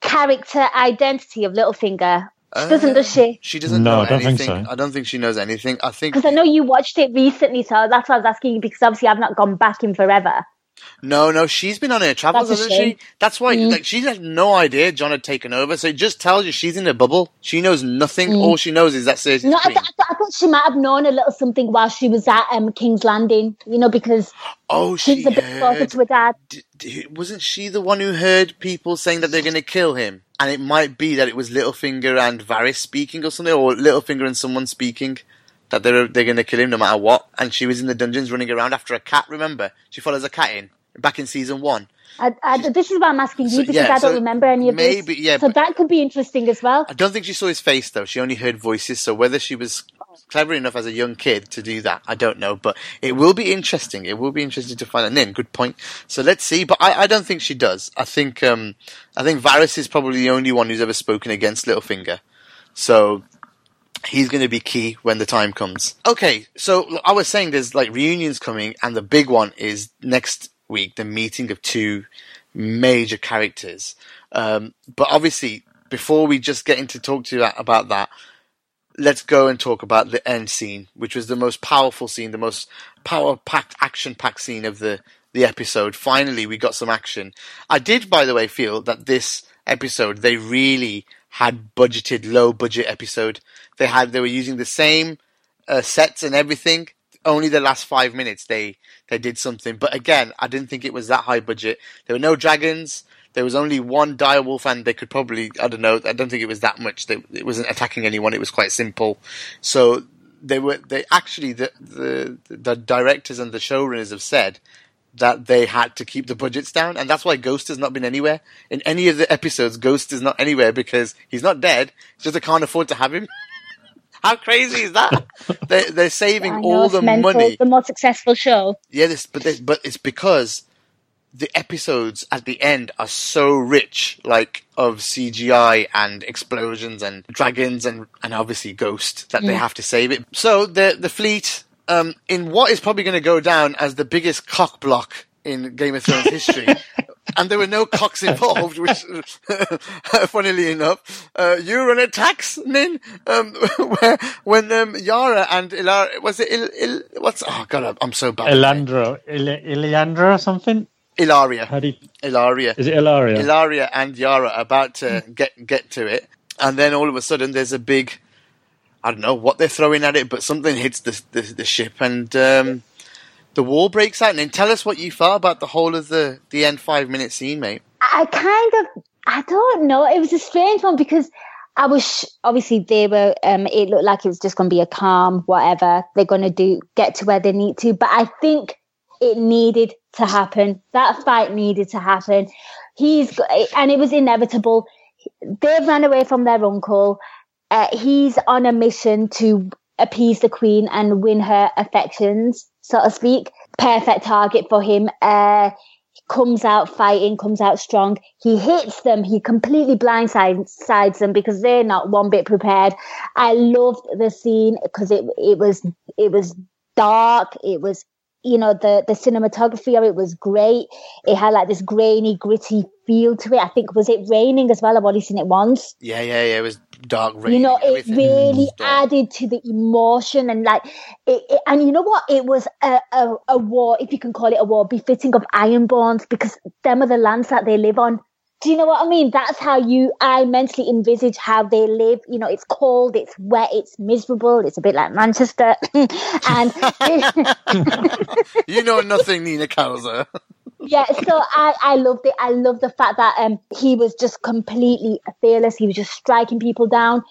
character identity of Littlefinger? She doesn't, does she? She doesn't No, know I don't think so. I don't think she knows anything. I think Because I know you watched it recently, so that's why I was asking you. Because obviously I've not gone back in forever. no, no. She's been on her travels, That's a hasn't she? That's why, Mm. like, she had no idea Jon had taken over. So it just tells you she's in a bubble. She knows nothing. All she knows is that Cersei's Mm. No, I, th- I, th- I thought she might have known a little something while she was at um, King's Landing. You know, because oh, she she's a bit closer heard. to her dad. D- d- wasn't she the one who heard people saying that they're going to kill him? And it might be that it was Littlefinger and Varys speaking or something, or Littlefinger and someone speaking that they're they're going to kill him no matter what. And she was in the dungeons running around after a cat. Remember, she follows a cat in back in season one. I, I, this is why I'm asking you So, because yeah, I don't so remember any of maybe- this. yeah, so that could be interesting as well. I don't think she saw his face though. She only heard voices. So whether she was clever enough as a young kid to do that, I don't know. But it will be interesting. It will be interesting to find out. Nin, good point. So let's see. But I, I don't think she does. I think um, I think Varys is probably the only one who's ever spoken against Littlefinger. So he's going to be key when the time comes. Okay, so I was saying there's like reunions coming, and the big one is next week, the meeting of two major characters. Um, but obviously, before we just get into talk to you about that, let's go and talk about the end scene, which was the most powerful scene, the most power-packed, action-packed scene of the the episode. Finally, we got some action. I did, by the way, feel that this episode they really had budgeted low budget episode. They had they were using the same uh, sets and everything. Only the last five minutes they they did something. But again, I didn't think it was that high budget. There were no dragons. There was only one direwolf, and they could probably I don't know. I don't think it was that much. They, it wasn't attacking anyone. It was quite simple. So they were they actually the the the directors and the showrunners have said that they had to keep the budgets down, and that's why Ghost has not been anywhere in any of the episodes. Ghost is not anywhere because he's not dead. It's just they can't afford to have him. How crazy is that? they, they're saving know, all the mental. money. The more successful show. Yeah, this, but but it's because the episodes at the end are so rich, like of CGI and explosions and dragons and and obviously ghosts that they have to save it. So the the fleet, um, in what is probably going to go down as the biggest cock block in Game of Thrones history. And there were no cocks involved, which, funnily enough, uh, you run a tax, Nin, um, where, when, um, Yara and Ilar, was it Il, Il, what's, oh god, I'm- I'm so bad. at names. Il- Iliandra or something? Ellaria. How do you, Ellaria. is it Ellaria? Ellaria and Yara are about to get get to it, and then all of a sudden there's a big, I don't know what they're throwing at it, but something hits the the, the ship and um, the war breaks out. And then tell us what you thought about the whole of the the end five minute scene, mate. I kind of, I don't know. It was a strange one because I was sh- obviously they were. Um, it looked like it was just going to be a calm, whatever they're going to do, get to where they need to. But I think it needed to happen. That fight needed to happen. He's and it was inevitable. They've ran away from their uncle. Uh, he's on a mission to appease the queen and win her affections, so to speak. Perfect target for him. Uh, comes out fighting, comes out strong. He hits them. He completely blindsides them because they're not one bit prepared. I loved the scene because it it was it was dark. It was you know the the cinematography of it was great. It had like this grainy, gritty feel to it. I think was it raining as well. I've only seen it once Yeah, yeah, yeah. It was dark, rain. you know it really mm. added to the emotion and like it, it- and you know what it was a, a, a war if you can call it a war befitting of ironborns because them are the lands that they live on do you know what i mean? That's how you i mentally envisage how they live. You know it's cold it's wet it's miserable it's a bit like manchester. And You know nothing, Nina Kauser. yeah so i i loved it. I love the fact that um he was just completely fearless. He was just striking people down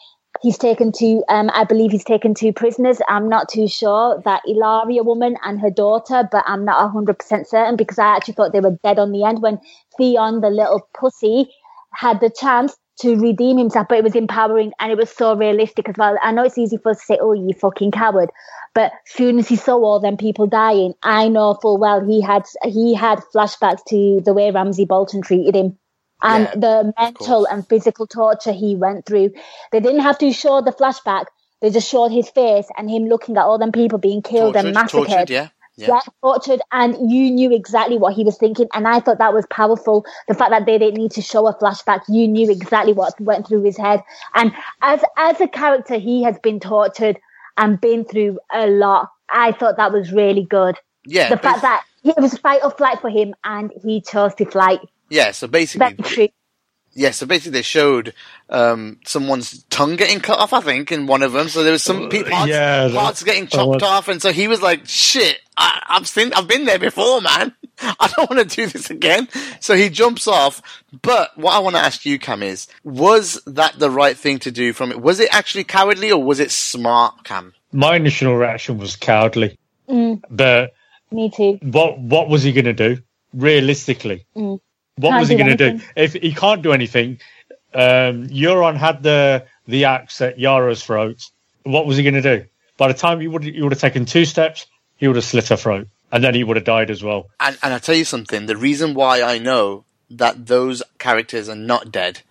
he's taken two um i believe he's taken two prisoners. I'm not too sure that Ellaria woman and her daughter but i'm not 100% certain because i actually thought they were dead on the end when theon the little pussy had the chance to redeem himself but it was empowering and it was so realistic as well. I know it's easy for us to say oh you fucking coward but soon as he saw all them people dying, I know full well he had he had flashbacks to the way Ramsay Bolton treated him and Yeah, the mental and physical torture he went through. They didn't have to show the flashback; they just showed his face and him looking at all them people being killed and massacred. tortured, yeah. Yeah. tortured, and you knew exactly what he was thinking, and I thought that was powerful. The fact that they didn't need to show a flashback, you knew exactly what went through his head, and as as a character, he has been tortured and been through a lot. I thought that was really good. Yeah, the fact that it was fight or flight for him, and he chose to flight. Yeah, so basically, Very true. yeah, so basically they showed um, someone's tongue getting cut off, I think, in one of them. So there was some pe- parts, yeah, that- parts getting chopped was- off, and so he was like, "Shit, I, I've seen, I've been there before, man. I don't want to do this again." So he jumps off. But what I want to ask you, Cam, is was that the right thing to do? From it, was it actually cowardly or was it smart, Cam? My initial reaction was cowardly, Mm, but me too. what what was he going to do realistically? Mm. What Can't was he going to do if he can't do anything? Um, Euron had the the axe at Yara's throat. What was he going to do? By the time he would he would have taken two steps, he would have slit her throat, and then he would have died as well. And, and I tell you something, the reason why I know that those characters are not dead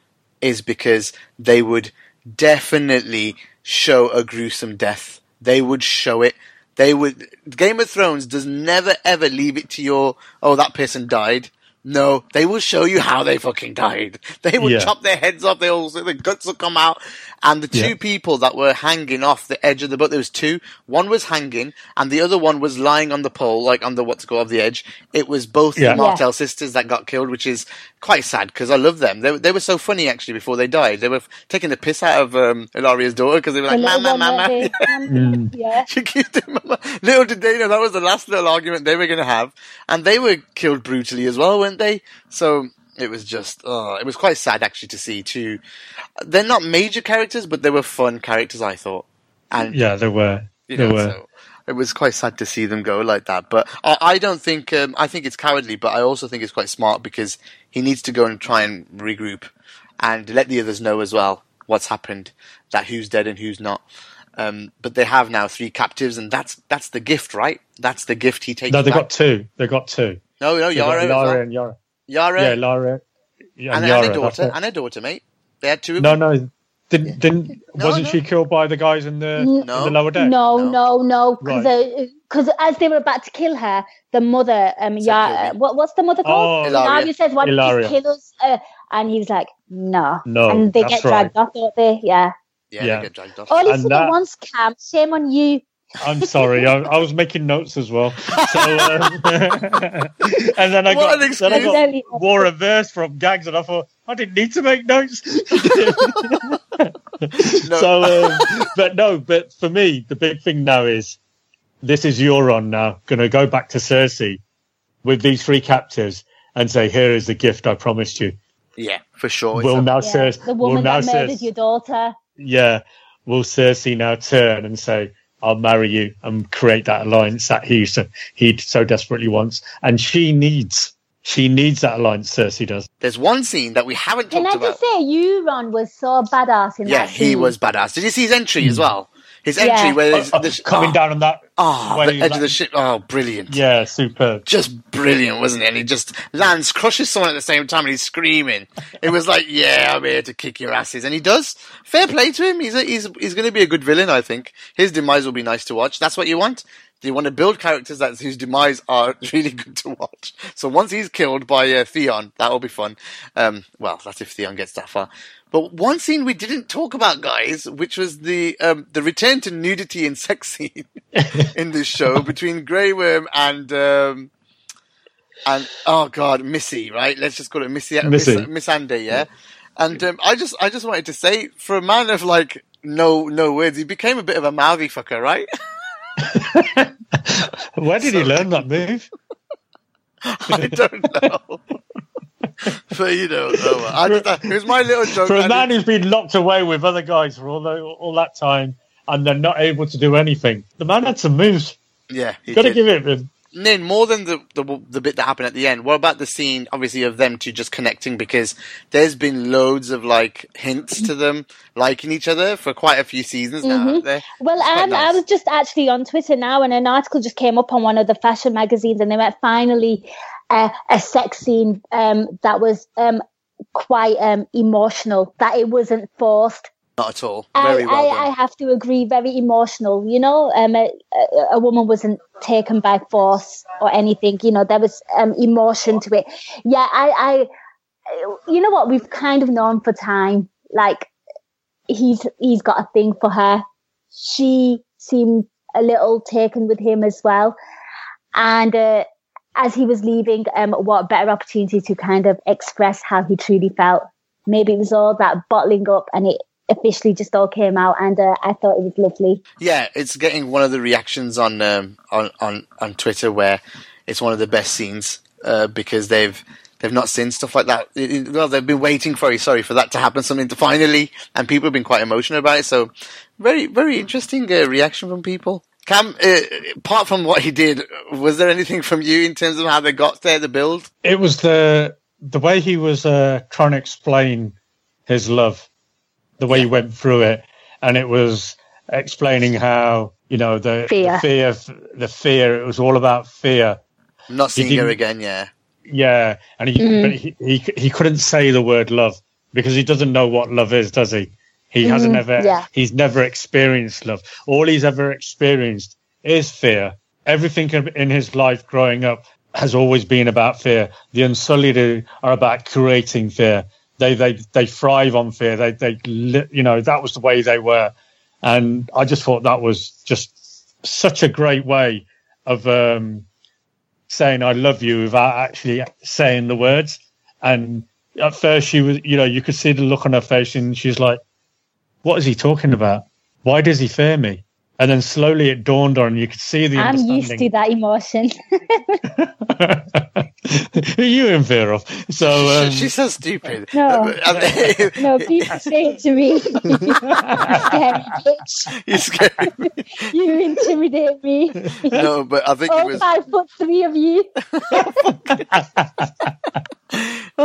is because they would definitely show a gruesome death. They would show it. They would. Game of Thrones does never ever leave it to your, oh, that person died. No, they will show you how they fucking died. They will Yeah. chop their heads off. They also the guts will come out. And the two Yeah. people that were hanging off the edge of the boat, there was two. One was hanging, and the other one was lying on the pole, like on the what's it called of the edge. It was both Yeah. the Martell sisters that got killed, which is quite sad because I love them. They, they were so funny actually before they died. They were taking the piss out of um, Ellaria's daughter because they were like, little "Mama, one mama." yeah. She keeps doing mama. Little did they know that was the last little argument they were going to have, and they were killed brutally as well, weren't they? So it was just, oh, it was quite sad actually to see two. They're not major characters, but they were fun characters, I thought. And Yeah, there were. you there know, were. so it was quite sad to see them go like that. But I, I don't think um, I think it's cowardly, but I also think it's quite smart because he needs to go and try and regroup and let the others know as well what's happened, that who's dead and who's not. Um, but they have now three captives, and that's that's the gift, right? That's the gift he takes. No, they back. got two. They got two. no, no, got Yara, well. and Yara. Yara, Yeah, Lara. Yeah, and, and Yara. and a that's daughter, and a daughter, mate. They had two. No, no, didn't didn't No, wasn't no. she killed by the guys in the, in No. the lower deck? No, No. no, no, because as they were about to kill her, the mother, um, Said yeah, kill me. what, what's the mother called? Oh, Ellaria. Ellaria says, "Why don't you kill us?" Uh, and he was like, "No, No, and they that's get dragged right. off, don't they? Yeah. Yeah, Yeah. they get dragged off. Only And for that- the once, Cam. Shame on you. I'm sorry, I, I was making notes as well. So, um, and then I What got an then I got excuse. wore a verse from gags, and I thought I didn't need to make notes. So, um, but no, but for me, the big thing now is this is Euron now going to go back to Cersei with these three captives and say, "Here is the gift I promised you." Yeah, for sure. Will now Yeah. Cersei, The will woman now that murdered Cersei, your daughter. yeah, will Cersei now turn and say, "I'll marry you" and create that alliance that he so, he so desperately wants, and she needs she needs that alliance. Cersei does. There's one scene that we haven't Can talked I about. just say, Euron was so badass in Yeah, that Yeah, he scene. was badass. Did you see his entry as hmm. well? His entry Yeah. where there's, Uh, there's coming oh, down on that, oh, the edge like- of the ship. Oh, brilliant. yeah, superb. Just brilliant, wasn't it? And he just lands, crushes someone at the same time, and he's screaming. It was like, yeah, I'm here to kick your asses, and he does. Fair play to him. He's a, he's he's going to be a good villain, I think. His demise will be nice to watch. That's what you want. Do you want to build characters that whose demise are really good to watch? So once he's killed by uh, Theon, that will be fun. Um, well, that's if Theon gets that far. But one scene we didn't talk about, guys, which was the um, the return to nudity and sex scene in this show between Grey Worm and um, and oh god, Missy, right? Let's just call it Missy, Missy. Miss, Missandei, yeah. And um, I just I just wanted to say, for a man of like no no words, he became a bit of a mouthy fucker, right? Where did he learn that move? I don't know. but you know, well. I just, uh, it was my little joke. For a and man it- who's been locked away with other guys for all, the, all that time and they're not able to do anything, the man had some moves. yeah, he Got to did. give it him. Nin, more than the, the the bit that happened at the end, what about the scene, obviously, of them two just connecting? Because there's been loads of like hints to them liking each other for quite a few seasons now, haven't there? Well, It's quite I'm, I nice. was just actually on Twitter now, and an article just came up on one of the fashion magazines, and they went finally uh, a sex scene um, that was um, quite um, emotional, that it wasn't forced. Not at all. I, Very well I, done. I have to agree, very emotional. You know, um, a, a- a woman wasn't taken by force or anything. You know, there was um, emotion to it. Yeah, I, I, you know what? We've kind of known for time. Like he's he's got a thing for her. She seemed a little taken with him as well, and. Uh, as he was leaving, um, what better opportunity to kind of express how he truly felt. Maybe it was all that bottling up and it officially just all came out and uh, I thought it was lovely. Yeah, it's getting one of the reactions on um, on, on on Twitter where it's one of the best scenes uh, because they've they've not seen stuff like that. It- it- well, they've been waiting for sorry for that to happen, something to finally, and people have been quite emotional about it. So, very very interesting uh, reaction from people. Cam, uh, apart from what he did, was there anything from you in terms of how they got there, the build? It was the the way he was uh, trying to explain his love, the way he went through it, and it was explaining how you know the Fear. the fear, the fear. It was all about fear. I'm not seeing her again. Yeah, Yeah, and he, Mm-hmm. but he he he couldn't say the word love because he doesn't know what love is, does he? He hasn't ever yeah. he's never experienced love. All he's ever experienced is fear. Everything in his life growing up has always been about fear. The Unsullied are about creating fear. They they they thrive on fear. They they you know that was the way they were, and I just thought that was just such a great way of um, saying I love you without actually saying the words. And at first, she was, you know, you could see the look on her face, and she's like, "What is he talking about? Why does he fear me?" And then slowly it dawned on, you could see the I'm understanding. used to that emotion. Who are you in fear of? So um, she's so stupid. No. No, people say it to me. You scared me. You intimidate me. No, but I think it All was. five foot three of you.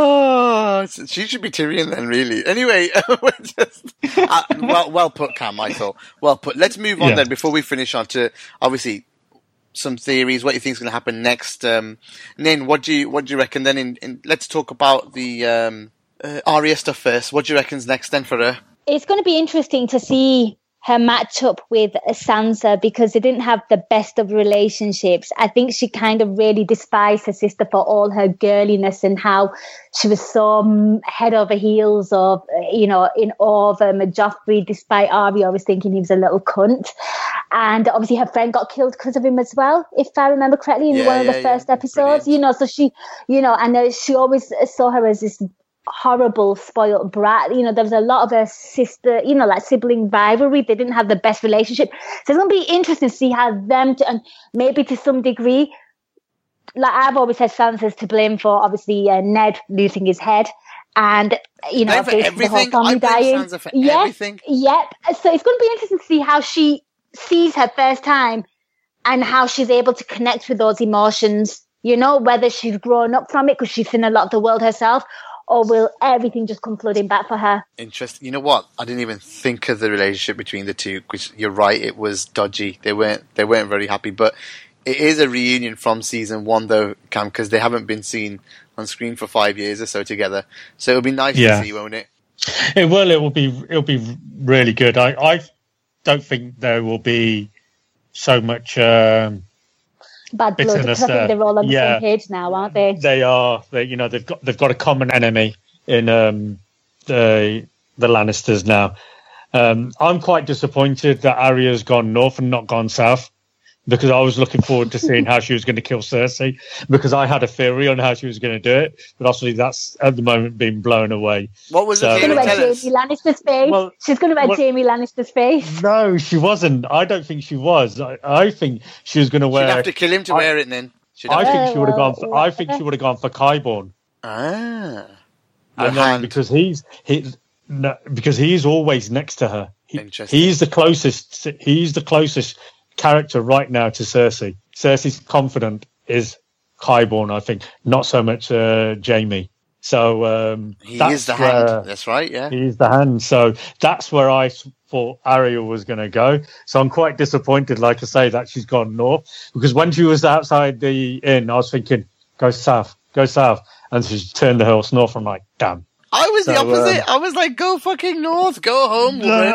Oh, she should be Tyrion then, really. Anyway, just, uh, well, well put, Cam. I thought well put. Let's move on Yeah. then before we finish on to obviously some theories. What you think is going to happen next? Um, Nin, what do you what do you reckon? Then, in, in let's talk about the um, uh, Arya stuff first. What do you reckon's next then for her? it's going to be interesting to see her match up with Sansa because they didn't have the best of relationships. I think she kind of really despised her sister for all her girliness and how she was so head over heels of, you know, in awe of um, Joffrey, despite Arya always thinking he was a little cunt. And obviously her friend got killed because of him as well, if I remember correctly, in Yeah, one of yeah, the yeah. first episodes. Brilliant. You know, so she, you know, and uh, she always saw her as this horrible spoiled brat. You know, there was a lot of her sister, you know, like sibling rivalry. They didn't have the best relationship. So it's gonna be interesting to see how them to, and maybe to some degree, like I've always said, Sansa's to blame for obviously uh, Ned losing his head. And you know, for basically the whole everything? Family dying. Sansa for Yes, everything. Yep. So it's going to be interesting to see how she sees her first time and how she's able to connect with those emotions. You know, whether she's grown up from it because she's seen a lot of the world herself, or will everything just come flooding back for her? Interesting. You know what? I didn't even think of the relationship between the two. Because you're right, it was dodgy. They weren't. They weren't very happy. But it is a reunion from season one, though, Cam, because they haven't been seen on screen for five years or so together. So it'll be nice Yeah. to see, won't it? it will. It will be. It'll be really good. I. I don't think there will be so much. Um, Bad blood. Because I think they're all on the Yeah. same page now, aren't they? they are. They, you know, they've got they've got a common enemy in um, the the Lannisters now. Um, I'm quite disappointed that Arya's gone north and not gone south because I was looking forward to seeing how she was going to kill Cersei because I had a theory on how she was going to do it, but obviously that's at the moment being blown away. What was So- the She's going theory? to wear Jaime Lannister's face. Well, she's going to wear what- Jaime Lannister's face. No, she wasn't. I don't think she was. I, I think she was going to wear. She'd wear. have to kill him to I- wear it then. She'd I think she would have gone. For, I think she would have gone for Qyburn. Ah. And then because he's he no, because he's always next to her. He- he's the closest. He's the closest character right now to Cersei. Cersei's confident is Qyburn, I think, not so much uh, Jaime. So um, He that's is the where- hand. That's right, yeah. He's the hand. So that's where I thought Arya was going to go. So I'm quite disappointed, like I say, that she's gone north because when she was outside the inn, I was thinking, go south, go south. And she turned the horse north. I'm like, damn. I was the opposite. um, I was like, go fucking north, go home, woman.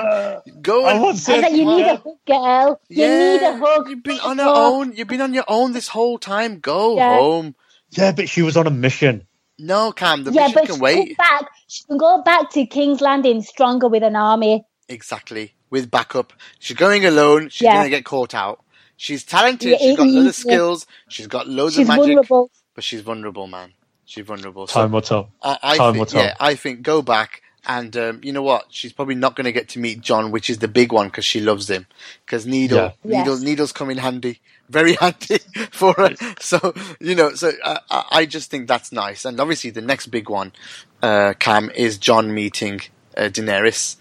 Go I and was I was like, you need a hug, girl. You need a hug. You've been on your own. You've been on your own this whole time. Go Yeah. home. Yeah, but she was on a mission. No, Cam, the Yeah, mission but can she wait. can back. She can go back to King's Landing stronger with an army. Exactly. With backup. She's going alone. She's Yeah. going to get caught out. She's talented. Yeah, she's got yeah, loads of skills. She's got loads She's of magic. vulnerable. But she's vulnerable, man. She's vulnerable. So Time will tell. I, I Time think, will tell. yeah, I think go back and um, you know what? She's probably not going to get to meet Jon, which is the big one because she loves him. Because Needle, Yeah. Needle, Yes. Needles come in handy, very handy for her. So you know, so uh, I I just think that's nice. And obviously, the next big one, uh, Cam, is Jon meeting uh, Daenerys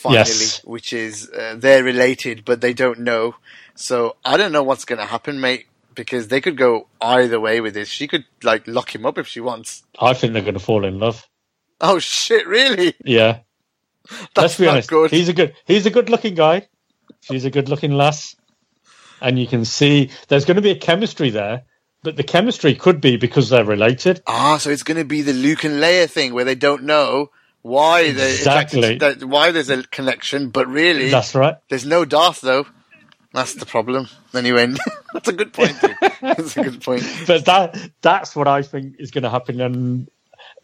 finally, Yes. which is uh, they're related, but they don't know. So I don't know what's going to happen, mate. Because they could go either way with this. She could like lock him up if she wants. I think they're going to fall in love. Oh shit! Really? Yeah. That's Let's be honest. good. He's a good. He's a good-looking guy. She's a good-looking lass, and you can see there's going to be a chemistry there. But the chemistry could be because they're related. Ah, so it's going to be the Luke and Leia thing where they don't know why they Exactly. why there's a connection, but really That's right. there's no Darth though. That's the problem. Anyway, that's a good point. That's a good point. But that that's what I think is going to happen, and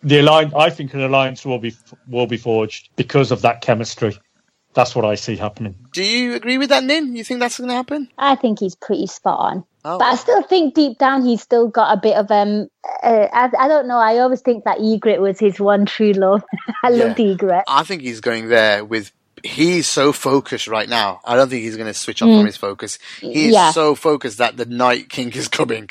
the alliance. I think an alliance will be will be forged because of that chemistry. That's what I see happening. Do you agree with that, Nin? You think that's going to happen? I think he's pretty spot on. Oh. But I still think deep down he's still got a bit of um. Uh, I, I don't know. I always think that Ygritte was his one true love. I Yeah. loved Ygritte. I think he's going there with. He's so focused right now. I don't think he's going to switch off from mm. his focus. He is Yeah. so focused that the Night King is coming,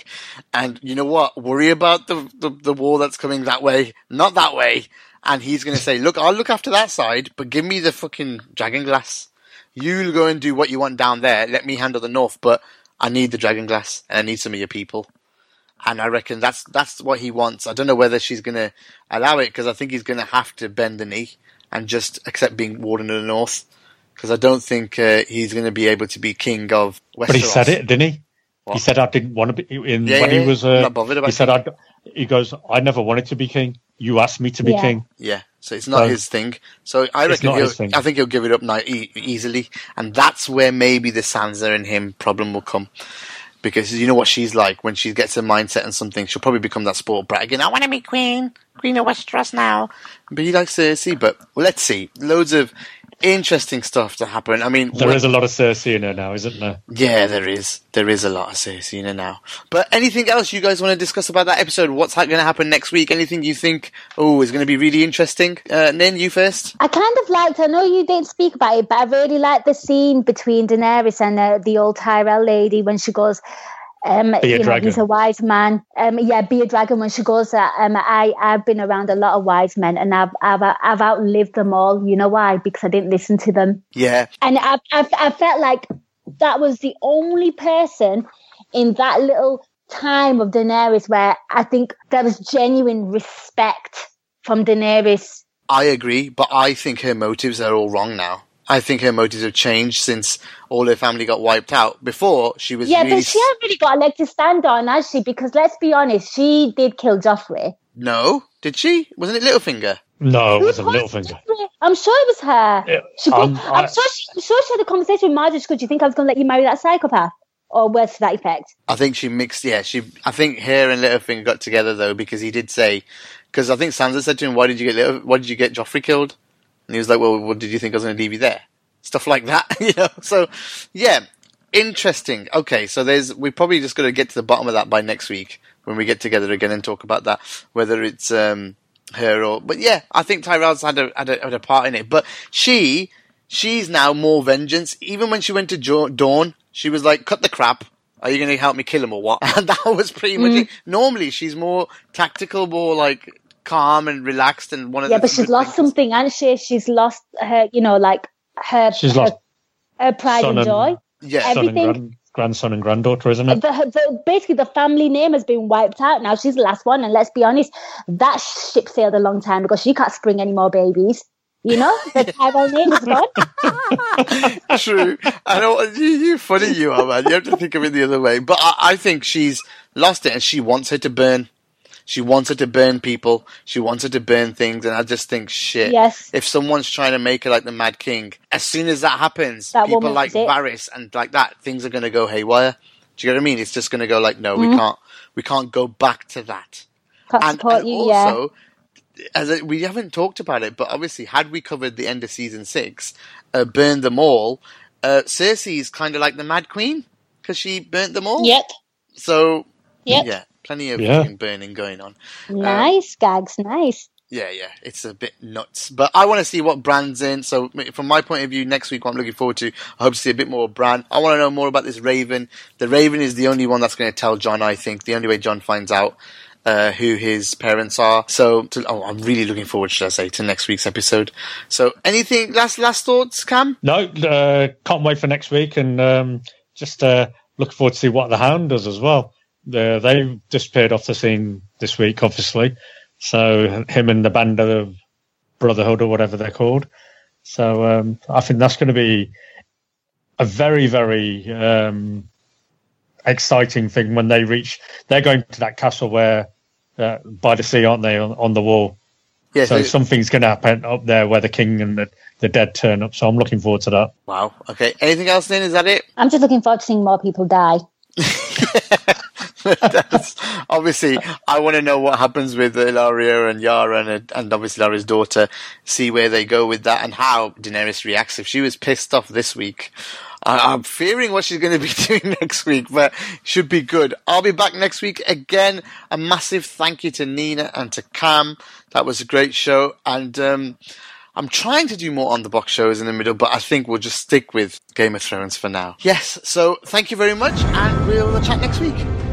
and you know what? Worry about the the, the war that's coming that way, not that way. And he's going to say, "Look, I'll look after that side, but give me the fucking dragon glass. You go and do what you want down there. Let me handle the north, but I need the dragon glass, and I need some of your people." And I reckon that's that's what he wants. I don't know whether she's going to allow it because I think he's going to have to bend the knee and just accept being Warden of the North. Because I don't think uh, he's going to be able to be king of Westeros. But he said it, didn't he? What? He said I didn't want to be. In Yeah, when yeah, he was, yeah. uh, Not bothered about he said I. He goes, I never wanted to be king. You asked me to be Yeah. king. Yeah, so it's not So- his thing. So I It's reckon he'll, thing. I think he'll give it up now e- easily, and that's where maybe the Sansa and him problem will come. Because you know what she's like when she gets her mindset on something, she'll probably become that sport brat again. I want to be queen, queen of Westeros now. But he likes Cersei. But let's see, loads of interesting stuff to happen. I mean, There when- is a lot of Cersei in her now, isn't there? Yeah, there is. There is a lot of Cersei in it now. But anything else you guys want to discuss about that episode? What's going to happen next week? Anything you think, oh, is going to be really interesting? Uh, Nin, you first? I kind of liked. I know you didn't speak about it, but I really liked the scene between Daenerys and uh, the old Tyrell lady when she goes. Um, Be a you know, dragon. he's a wise man. Um, yeah, be a dragon. When she goes, uh, um, I I've been around a lot of wise men, and I've I've I've outlived them all. You know why? Because I didn't listen to them. Yeah. and I, I, I felt like that was the only person in that little time of Daenerys where I think there was genuine respect from Daenerys. I agree, but I think her motives are all wrong now. I think her motives have changed since all her family got wiped out. Before, she was Yeah, really... but she hasn't really got a leg to stand on, has she? Because let's be honest, she did kill Joffrey. No? Did she? Wasn't it Littlefinger? No, it wasn't caused Littlefinger. Joffrey? I'm sure it was her. Yeah, she go- um, I'm I- sure she, I'm sure she had a conversation with Margaery. Could you think I was going to let you marry that psychopath? Or words to that effect. I think she mixed. Yeah, she. I think her and Littlefinger got together though because he did say because I think Sansa said to him, "Why did you get Little, Why did you get Joffrey killed?" And he was like, "Well, what did you think I was going to leave you there?" Stuff like that, you know. So, yeah, interesting. Okay, so there's we're probably just going to get to the bottom of that by next week when we get together again and talk about that, whether it's um her or. But yeah, I think Tyrell's had a had a, had a part in it, but she. She's now more vengeance. Even when she went to jo- Dawn, she was like, "Cut the crap. Are you going to help me kill him or what?" And that was pretty much it. Normally, she's more tactical, more like calm and relaxed, and one of Yeah, the but she's lost things- something, hasn't she? She's lost her, you know, like her, She's her, lost her pride and and- joy. Yeah, Son and Everything- grand, grandson and granddaughter, isn't it? The, the, basically, the family name has been wiped out now. She's the last one, and let's be honest, that ship sailed a long time because She can't spring any more babies. You know, the Tyrell name is gone. True. I know you, you funny you are, man. You have to think of it the other way. But I, I think she's lost it, and she wants her to burn. She wants her to burn people. She wants her to burn things, and I just think shit. Yes. If someone's trying to make her like the Mad King, as soon as that happens, That people like is it. Varys and like that, things are going to go haywire. Do you get what I mean? It's just going to go like, no, we can't, we can't go back to that. Can't And, support and you, yeah. also, as a, we haven't talked about it, but obviously, had we covered the end of season six, uh, burned them all, uh, Cersei's kind of like the Mad Queen because she burnt them all. Yep. So Yep. yeah, plenty of Yeah. burning going on. Nice, Gags, nice. Yeah, yeah, it's a bit nuts. But I want to see what Bran's in. So, from my point of view, next week, what I'm looking forward to, I hope to see a bit more of Brand. I want to know more about this Raven. The Raven is the only one that's going to tell Jon, I think, the only way Jon finds out uh, who his parents are. So, to, oh, I'm really looking forward, should I say, to next week's episode. So, anything, last, last thoughts, Cam? No, uh, can't wait for next week, and um, just uh, looking forward to see what the Hound does as well. Uh, they disappeared off the scene this week, obviously. So him and the band of Brotherhood or whatever they're called. So um, I think that's going to be a very, very um, exciting thing when they reach. They're going to that castle where uh, by the sea, aren't they, on, on the wall? Yeah, So so- something's going to happen up there where the king and the, the dead turn up. So I'm looking forward to that. wow. Okay. Anything else then? Is that it? I'm just looking forward to seeing more people die. Obviously, I want to know what happens with Ellaria and Yara and, and obviously Lara's daughter. See where they go with that and how Daenerys reacts. If she was pissed off this week, I, I'm fearing what she's going to be doing next week, but should be good. I'll be back next week again. A massive thank you to Nina and to Cam. That was a great show, and um, I'm trying to do more on the box shows in the middle, but I think we'll just stick with Game of Thrones for now. Yes, so thank you very much, and we'll chat next week.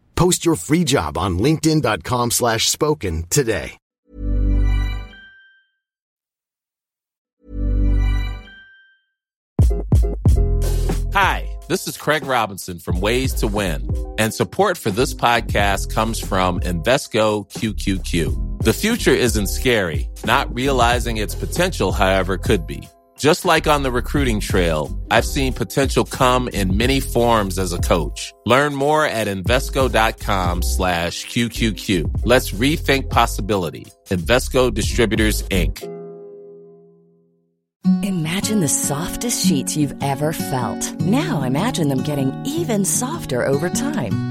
Post your free job on linkedin.com slash spoken today. Hi, this is Craig Robinson from Ways to Win, and support for this podcast comes from Invesco QQQ. The future isn't scary, not realizing its potential, however, could be. Just like on the recruiting trail, I've seen potential come in many forms as a coach. Learn more at Invesco.com slash QQQ. Let's rethink possibility. Invesco Distributors, Inc. Imagine the softest sheets you've ever felt. Now imagine them getting even softer over time.